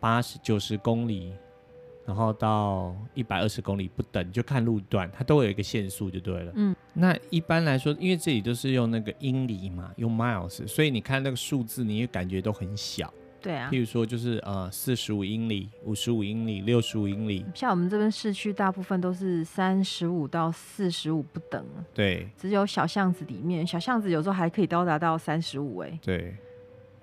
八十九十公里，然后到一百二十公里不等，就看路段，它都有一个限速就对了。嗯，那一般来说，因为这里都是用那个英里嘛，用 miles，所以你看那个数字，你也感觉都很小。对啊，譬如说就是呃四十五英里、五十五英里、六十五英里，像我们这边市区大部分都是三十五到四十五不等。对，只有小巷子里面，小巷子有时候还可以到达到三十五哎。对，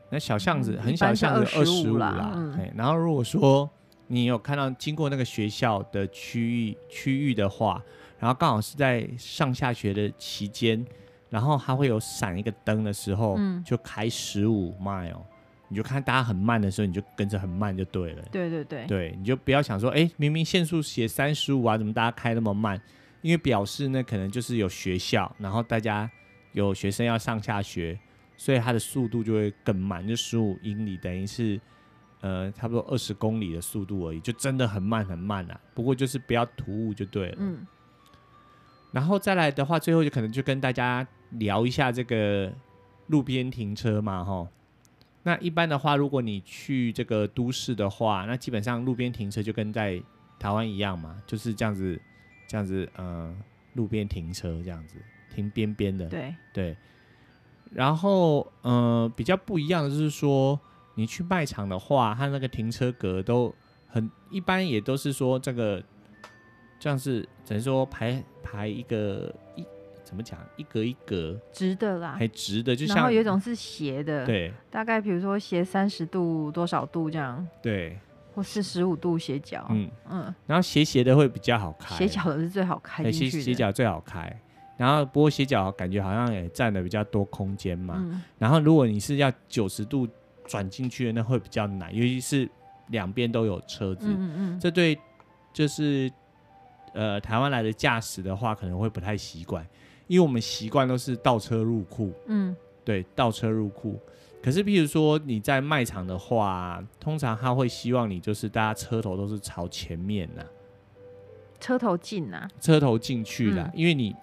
那小巷子、嗯、很小巷子二十五啦。嗯，然后如果说你有看到经过那个学校的区域区域的话，然后刚好是在上下学的期间，然后它会有闪一个灯的时候，嗯，就开十五 mile。你就看大家很慢的时候，你就跟着很慢就对了。对对对，对，你就不要想说，哎、欸，明明限速写三十五啊，怎么大家开那么慢？因为表示呢，可能就是有学校，然后大家有学生要上下学，所以它的速度就会更慢，就十五英里等于是呃差不多二十公里的速度而已，就真的很慢很慢啊。不过就是不要突兀就对了。嗯。然后再来的话，最后就可能就跟大家聊一下这个路边停车嘛，哈。那一般的话，如果你去这个都市的话，那基本上路边停车就跟在台湾一样嘛，就是这样子，这样子，呃，路边停车这样子，停边边的。对对。然后，呃，比较不一样的就是说，你去卖场的话，它那个停车格都很一般，也都是说这个，这样是只能说排排一个一。怎么讲？一格一格直的啦，还直的，就像然后有一种是斜的，对，大概比如说斜三十度多少度这样，对，或四十五度斜角，嗯嗯，然后斜斜的会比较好开，斜角的是最好开进去的，斜斜角最好开，然后不过斜角感觉好像也占的比较多空间嘛，嗯，然后如果你是要九十度转进去的，那会比较难，尤其是两边都有车子，嗯嗯，嗯，这对就是呃台湾来的驾驶的话，可能会不太习惯。因为我们习惯都是倒车入库，嗯，对，倒车入库。可是，譬如说你在卖场的话，通常他会希望你就是大家车头都是朝前面呐，车头进呐，车头进去啦，嗯，因为你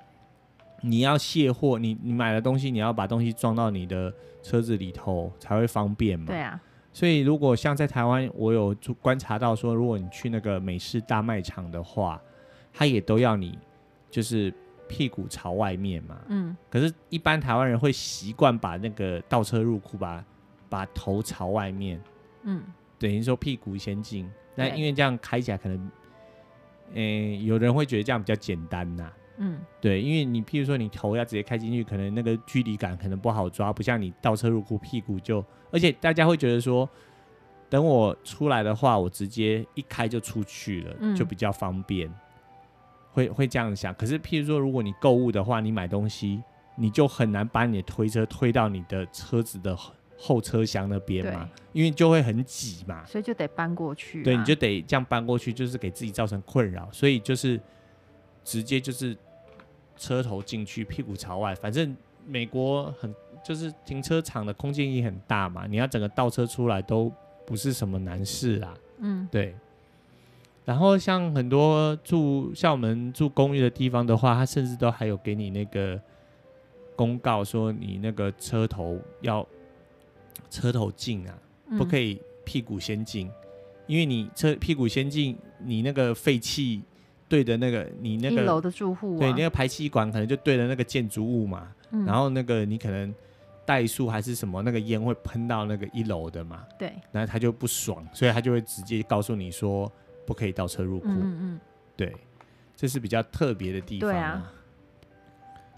你要卸货，你你买了东西，你要把东西装到你的车子里头才会方便嘛。对啊。所以，如果像在台湾，我有观察到说，如果你去那个美式大卖场的话，他也都要你就是。屁股朝外面嘛，嗯，可是，一般台湾人会习惯把那个倒车入库，把把头朝外面，嗯，等于说屁股先进。那因为这样开起来可能，诶、欸，有人会觉得这样比较简单呐，嗯，对，因为你譬如说你头要直接开进去，可能那个距离感可能不好抓，不像你倒车入库，屁股就，而且大家会觉得说，等我出来的话，我直接一开就出去了，嗯，就比较方便。会会这样想，可是譬如说，如果你购物的话，你买东西，你就很难把你的推车推到你的车子的后车厢那边嘛，因为就会很挤嘛，所以就得搬过去啊。对，你就得这样搬过去，就是给自己造成困扰，所以就是直接就是车头进去，屁股朝外，反正美国很就是停车场的空间也很大嘛，你要整个倒车出来都不是什么难事啦。嗯，对。然后像很多住像我们住公寓的地方的话，他甚至都还有给你那个公告说，你那个车头要车头进啊，不可以屁股先进，因为你车屁股先进，你那个废气对的那个你那个一楼的住户，对，那个排气管可能就对着那个建筑物嘛，然后那个你可能怠速还是什么，那个烟会喷到那个一楼的嘛，对，然后他就不爽，所以他就会直接告诉你说。不可以倒车入库，嗯嗯，对，这是比较特别的地方啊。对啊。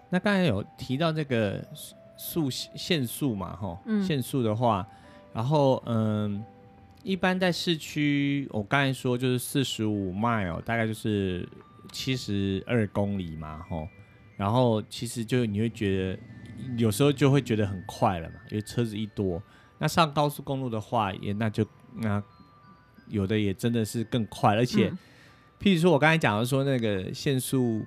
那刚才有提到这个速限速嘛，哈，限速的话，然后嗯，一般在市区，我刚才说就是四十五 mile，大概就是七十二公里嘛，哈，然后其实就你会觉得有时候就会觉得很快了嘛，因为车子一多。那上高速公路的话，也那就那。有的也真的是更快，而且，譬如说我刚才讲的说那个限速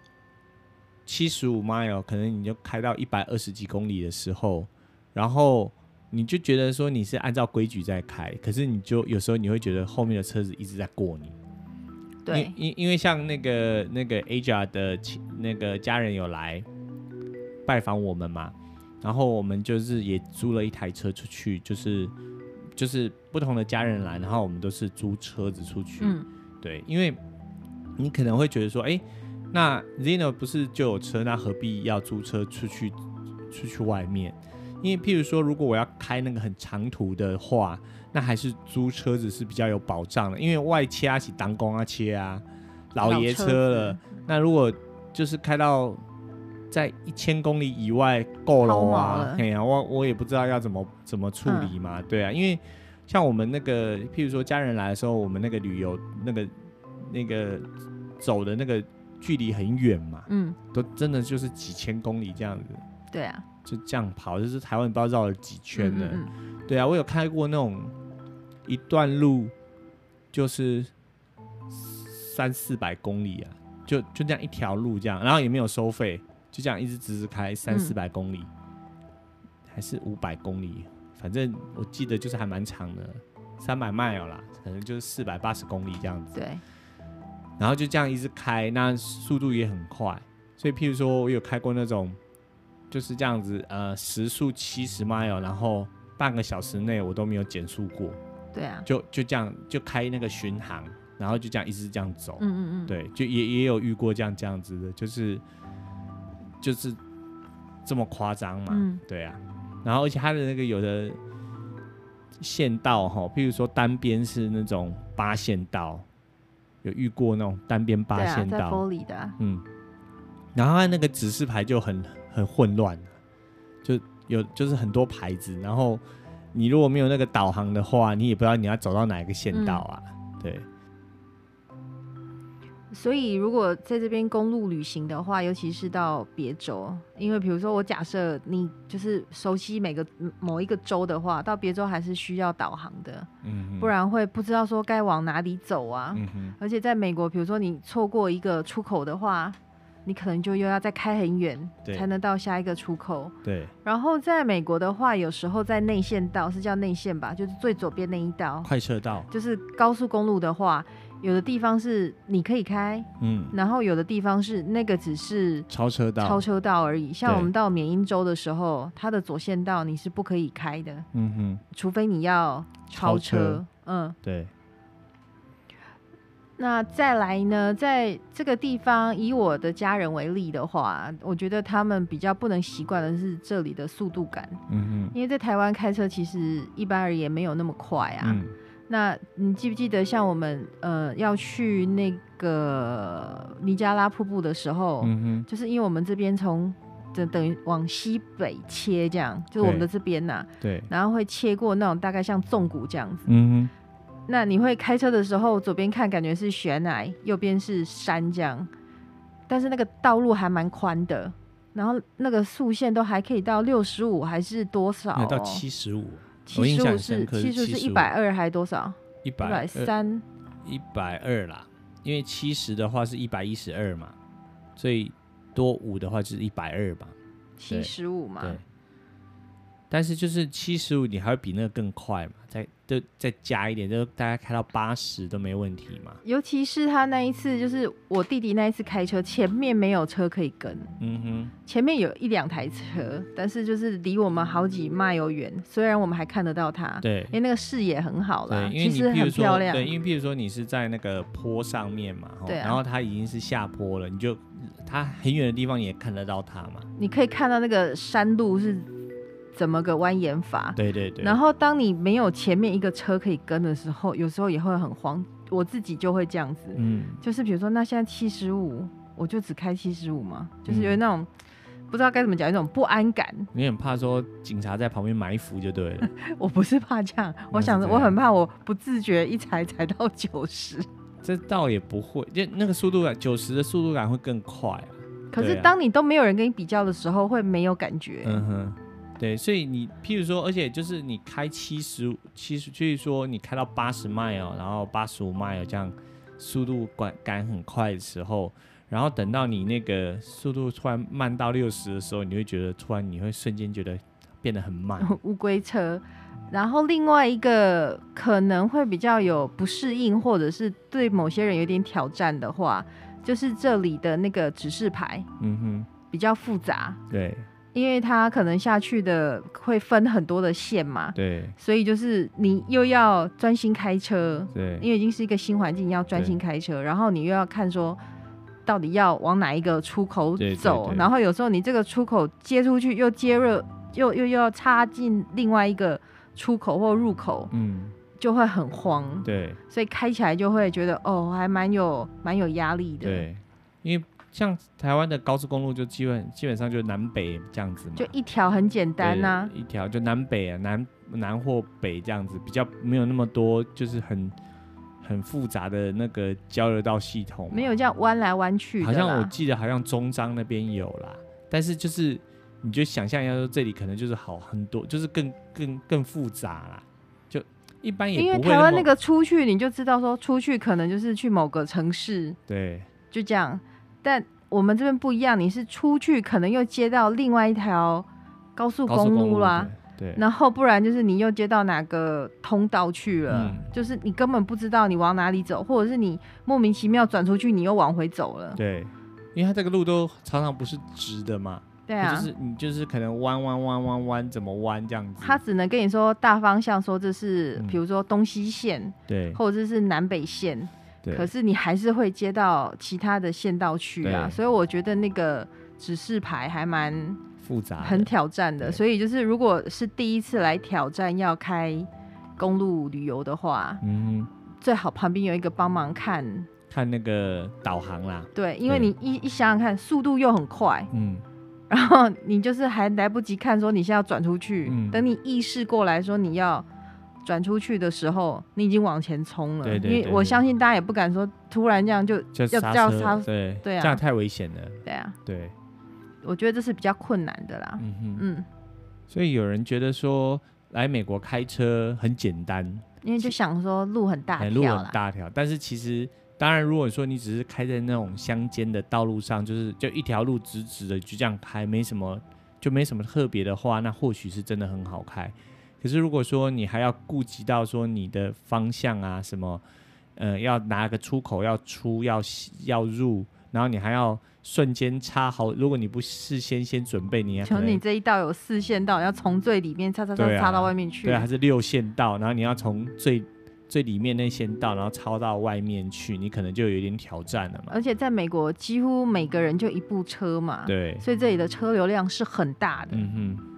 七十五 mile，可能你就开到一百二十几公里的时候，然后你就觉得说你是按照规矩在开，可是你就有时候你会觉得后面的车子一直在过你。对，因因为像那个那个 Aja 的那个家人有来拜访我们嘛，然后我们就是也租了一台车出去，就是就是不同的家人来，然后我们都是租车子出去。嗯，对，因为你可能会觉得说，哎，那 Zeno 不是就有车，那何必要租车出去出去外面？因为譬如说，如果我要开那个很长途的话，那还是租车子是比较有保障的，因为外切啊，起当工啊切啊，老爷车了。那如果就是开到在一千公里以外够了啊，哎呀、啊，我我也不知道要怎么怎么处理嘛，嗯、对啊，因为像我们那个，譬如说家人来的时候，我们那个旅游那个那个走的那个距离很远嘛，嗯，都真的就是几千公里这样子，对啊，就这样跑，就是台湾不知道绕了几圈的，嗯嗯。对啊，我有开过那种一段路就是三四百公里啊。就就这样一条路这样，然后也没有收费，就这样一直直直开三四百公里，嗯、还是五百公里，反正我记得就是还蛮长的，三百 mile 啦，可能就是四百八十公里这样子。对。然后就这样一直开，那速度也很快，所以譬如说我有开过那种，就是这样子，呃，时速七十 mile，然后半个小时内我都没有减速过。对啊。就就这样就开那个巡航。然后就这样一直这样走，嗯嗯嗯，对，就也也有遇过这样这样子的，就是就是这么夸张嘛，嗯、对啊。然后而且它的那个有的线道哈，譬如说单边是那种八线道，有遇过那种单边八线道，嗯。然后它那个指示牌就很很混乱，就有就是很多牌子，然后你如果没有那个导航的话，你也不知道你要走到哪一个线道啊，嗯、对。所以，如果在这边公路旅行的话，尤其是到别州，因为比如说我假设你就是熟悉每个某一个州的话，到别州还是需要导航的，嗯，不然会不知道说该往哪里走啊。嗯哼，而且在美国，比如说你错过一个出口的话，你可能就又要再开很远才能到下一个出口。对。然后在美国的话，有时候在内线道是叫内线吧，就是最左边那一道快车道，就是高速公路的话。有的地方是你可以开，嗯，然后有的地方是那个只是超车道，超车道而已。像我们到缅因州的时候，它的左线道你是不可以开的，嗯哼，除非你要超车，超车嗯，对。那再来呢，在这个地方，以我的家人为例的话，我觉得他们比较不能习惯的是这里的速度感，嗯哼，因为在台湾开车其实一般而言没有那么快啊。嗯那你记不记得，像我们呃要去那个尼加拉瀑布的时候，嗯哼，就是因为我们这边从等等于往西北切，这样就是我们的这边呐、啊，对，然后会切过那种大概像纵谷这样子，嗯哼，那你会开车的时候，左边看感觉是悬崖，右边是山这样，但是那个道路还蛮宽的，然后那个速限都还可以到六十五还是多少、哦？到七十五。七十五是七十五是一百二还是多少？一百三，一百二啦。因为七十的话是一百一十二嘛，所以多五的话就是一百二吧。七十五嘛。对。但是就是七十五，你还会比那个更快嘛？再就再加一点，就大概开到八十都没问题嘛。尤其是他那一次，就是我弟弟那一次开车，前面没有车可以跟。嗯哼。前面有一两台车，但是就是离我们好几迈有远。虽然我们还看得到他，对，因为那个视野很好了，其实很漂亮。对，因为譬如说你是在那个坡上面嘛，对啊，然后他已经是下坡了，你就他很远的地方也看得到他嘛。你可以看到那个山路是。怎么个蜿蜒法？对对对。然后当你没有前面一个车可以跟的时候，有时候也会很慌。我自己就会这样子，嗯，就是比如说，那现在七十五，我就只开七十五嘛，就是有那种、嗯、不知道该怎么讲，一种不安感。你很怕说警察在旁边埋伏就对了。我不是怕这样，我想着我很怕我不自觉一踩踩到九十。这倒也不会，就那个速度感，九十的速度感会更快啊。可是当你都没有人跟你比较的时候，会没有感觉。嗯哼。对，所以你譬如说，而且就是你开七十五、七十，就是说你开到八十迈哦，然后八十五迈哦，这样速度感感很快的时候，然后等到你那个速度突然慢到六十的时候，你会觉得突然你会瞬间觉得变得很慢。乌龟车，然后另外一个可能会比较有不适应，或者是对某些人有点挑战的话，就是这里的那个指示牌，嗯哼，比较复杂。对。因为它可能下去的会分很多的线嘛，对，所以就是你又要专心开车，对，因为已经是一个新环境，要专心开车，然后你又要看说到底要往哪一个出口走，对对对，然后有时候你这个出口接出去又接入，又又又要插进另外一个出口或入口，嗯，就会很慌，对，所以开起来就会觉得哦，还蛮有蛮有压力的，对，因为。像台湾的高速公路就基本基本上就南北这样子嘛，就一条很简单呐、啊，一条就南北啊，南南或北这样子，比较没有那么多就是很很复杂的那个交流道系统，没有这样弯来弯去。好像我记得好像中彰那边有啦，但是就是你就想象一下说这里可能就是好很多，就是更更更复杂啦，就一般也。因为台湾那个出去你就知道说出去可能就是去某个城市，对，就这样。但我们这边不一样，你是出去可能又接到另外一条高速公路啦，对，然后不然就是你又接到哪个通道去了，嗯，就是你根本不知道你往哪里走，或者是你莫名其妙转出去，你又往回走了。对，因为它这个路都常常不是直的嘛，对啊，就是你就是可能弯弯弯弯弯怎么弯这样子，他只能跟你说大方向，说这是比如说东西线，对，或者是南北线。可是你还是会接到其他的县道去啊，所以我觉得那个指示牌还蛮复杂，很挑战的。所以就是如果是第一次来挑战要开公路旅游的话，嗯，最好旁边有一个帮忙看看那个导航啦。对，因为你一一想想看，速度又很快，嗯，然后你就是还来不及看说你现在要转出去，嗯，等你意识过来说你要。转出去的时候，你已经往前冲了。对对对对，因为我相信大家也不敢说突然这样就要叫刹，对对啊，这样太危险了。对啊，对，我觉得这是比较困难的啦。嗯哼，嗯，所以有人觉得说来美国开车很简单，因为就想说路很大条，路很大条。但是其实，当然，如果说你只是开在那种乡间的道路上，就是就一条路直直的就这样开，没什么就没什么特别的话，那或许是真的很好开。可是如果说你还要顾及到说你的方向啊什么，呃，要拿个出口要出要要入，然后你还要瞬间插好，如果你不事先先准备，你要求你这一道有四线道，要从最里面插插插插到外面去，对啊，还是六线道，然后你要从最最里面那线道，然后抄到外面去，你可能就有点挑战了嘛。而且在美国，几乎每个人就一部车嘛，对，所以这里的车流量是很大的。嗯哼。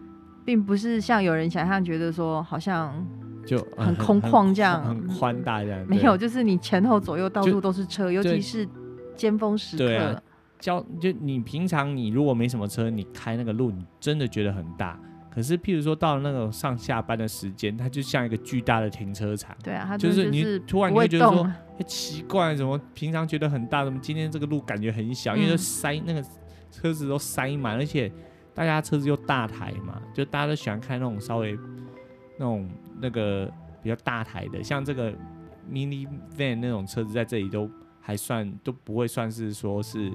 并不是像有人想象，觉得说好像就很空旷这样，很宽大这样。没有，就是你前后左右到处都是车，尤其是尖峰时刻。对啊，交就你平常你如果没什么车，你开那个路，你真的觉得很大。可是譬如说到了那个上下班的时间，它就像一个巨大的停车场。对啊，它就是你突然你会觉得说，哎，奇怪，怎么平常觉得很大，怎么今天这个路感觉很小？因为都塞那个车子都塞满，而且。大家车子又大台嘛，就大家都喜欢开那种稍微那种那个比较大台的，像这个 mini van 那种车子在这里都还算都不会算是说是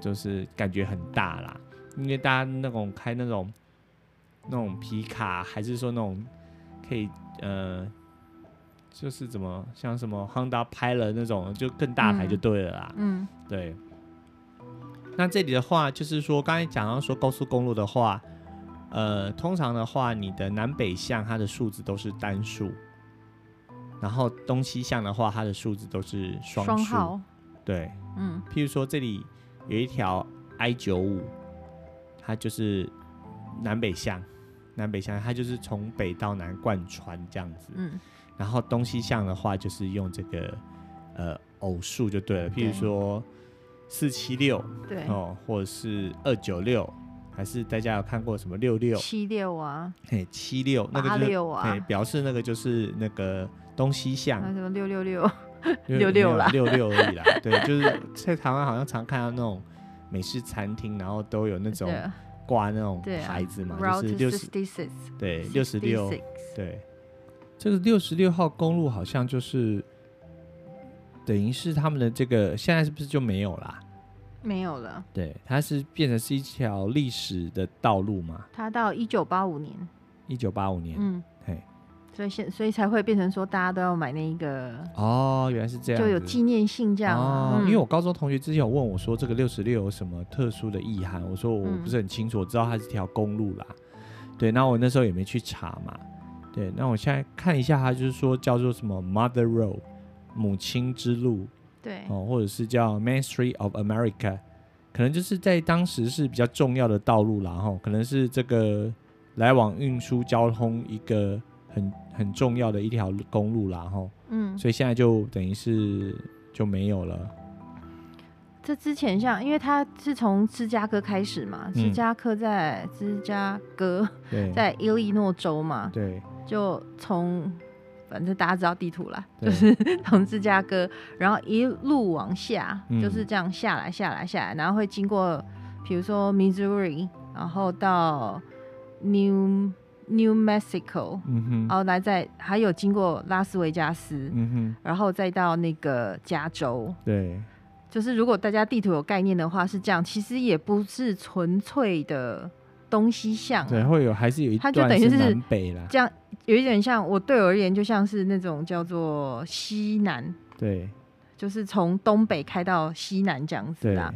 就是感觉很大啦，因为大家那种开那种那种皮卡，还是说那种可以呃就是怎么像什么 Honda Pilot 那种就更大台就对了啦，嗯，嗯。对。那这里的话，就是说刚才讲到说高速公路的话，呃，通常的话，你的南北向它的数字都是单数，然后东西向的话，它的数字都是双数。双。对，嗯。譬如说这里有一条 I 九五，它就是南北向，南北向它就是从北到南贯穿这样子。嗯。然后东西向的话，就是用这个呃偶数就对了，譬如说。四七六，对。哦，或者是二九六，还是大家有看过什么六六？七六啊？嘿，七六那个就是六啊，嘿，表示那个就是那个东西向。什么六 六六？六六啦，六六而已啦。对，就是在台湾好像常看到那种美式餐厅，然后都有那种挂那种牌子嘛，就是六十，对，六十六，对，这个六十六号公路好像就是。等于是他们的这个现在是不是就没有啦？没有了。对，它是变成是一条历史的道路嘛？它到一九八五年。一九八五年。嗯，嘿，所以现所以才会变成说大家都要买那一个哦，原来是这样，就有纪念性这样哦。因为我高中同学之前有问我说，这个六十六有什么特殊的意涵？我说我不是很清楚，我知道它是条公路啦。对，那我那时候也没去查嘛。对，那我现在看一下，它就是说叫做什么 Mother Road，母亲之路。对，哦，或者是叫 Main Street of America，可能就是在当时是比较重要的道路啦，哈，可能是这个来往运输交通一个很很重要的一条公路啦，哈，嗯，所以现在就等于是就没有了。这之前像，因为它是从芝加哥开始嘛，芝加哥在芝加哥，对，在伊利诺州嘛，对，就从。反正大家知道地图啦，就是从芝加哥，然后一路往下，嗯、就是这样下来，下来，下来，然后会经过，比如说 Missouri，然后到 New New Mexico，嗯哼，然后来再还有经过拉斯维加斯，嗯哼，然后再到那个加州，对，就是如果大家地图有概念的话，是这样，其实也不是纯粹的东西向，对，会有还是有一它就等于是南北啦，这样。有一点像我对我而言，就像是那种叫做西南，对，就是从东北开到西南这样子啦。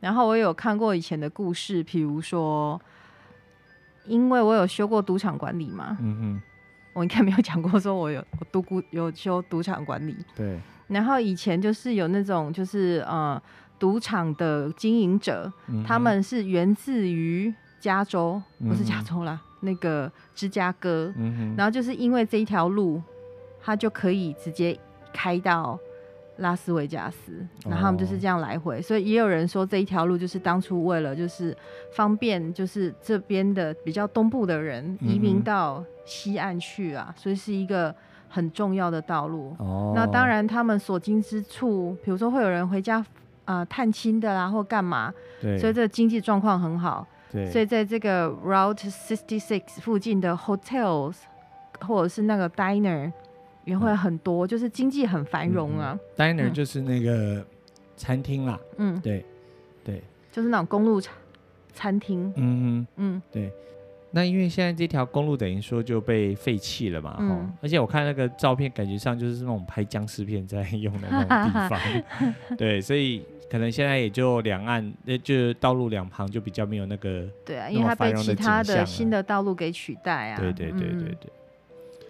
然后我有看过以前的故事，譬如说，因为我有修过赌场管理嘛，嗯哼，我应该没有讲过，说我有我读过有修赌场管理，对。然后以前就是有那种就是呃赌场的经营者，嗯、他们是源自于加州，不是加州啦。嗯那个芝加哥，嗯、哼。然后就是因为这一条路，它就可以直接开到拉斯维加斯，然后他们就是这样来回，哦、所以也有人说这一条路就是当初为了就是方便，就是这边的比较东部的人移民到西岸去啊，嗯、所以是一个很重要的道路。哦，那当然他们所经之处，比如说会有人回家啊、呃、探亲的啦，或干嘛，对，所以这个经济状况很好。对所以在这个 Route Sixty Six 附近的 hotels 或者是那个 diner 也会很多，嗯、就是经济很繁荣啊。嗯、diner 就是那个餐厅啦。嗯，对，对，就是那种公路餐餐厅。嗯嗯嗯，对。那因为现在这条公路等于说就被废弃了嘛，嗯、而且我看那个照片，感觉上就是那种拍僵尸片在用的那种地方。对，所以。可能现在也就两岸，那就道路两旁就比较没有那个，对啊，因为它被其他的新的道路给取代啊。对对对对对。嗯、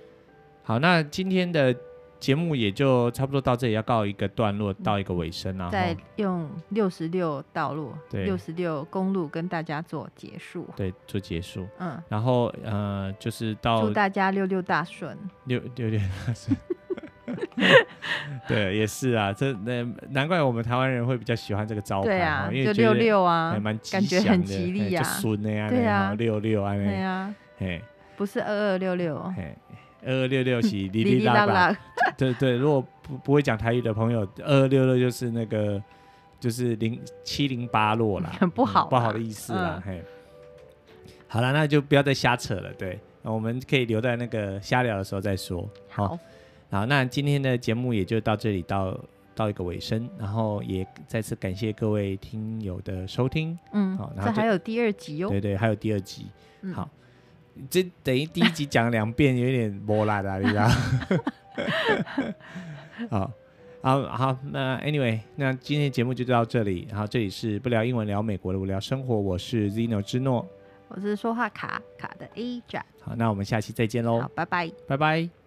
好，那今天的节目也就差不多到这里，要告一个段落，到一个尾声啊。再用六十六道路，对，六十六公路跟大家做结束。对，做结束。嗯。然后呃，就是到祝大家六六大顺。六六六大顺。对，也是啊，这那难怪我们台湾人会比较喜欢这个招牌，对啊，因为六六啊，还蛮感觉很吉利啊，顺的呀，对啊，六六啊，对啊，嘿，不是二二六六，嘿，二二六六是 哩哩啦啦，对对，如果不不会讲台语的朋友，二二六六就是那个就是零七零八落啦，很不好，不好的意思啦，嘿，好了，那就不要再瞎扯了，对，我们可以留在那个瞎聊的时候再说，好。好，那今天的节目也就到这里到到一个尾声，然后也再次感谢各位听友的收听。嗯，好，然后这还有第二集哟。对对，还有第二集。嗯、好，这等于第一集讲两遍，有点磨烂了，你知道？好，好，好，那 anyway，那今天节目就到这里。然后这里是不聊英文聊美国的无聊生活，我是 Zeno 之诺，我是说话卡卡的 A 转。好，那我们下期再见喽。好，拜拜，拜拜。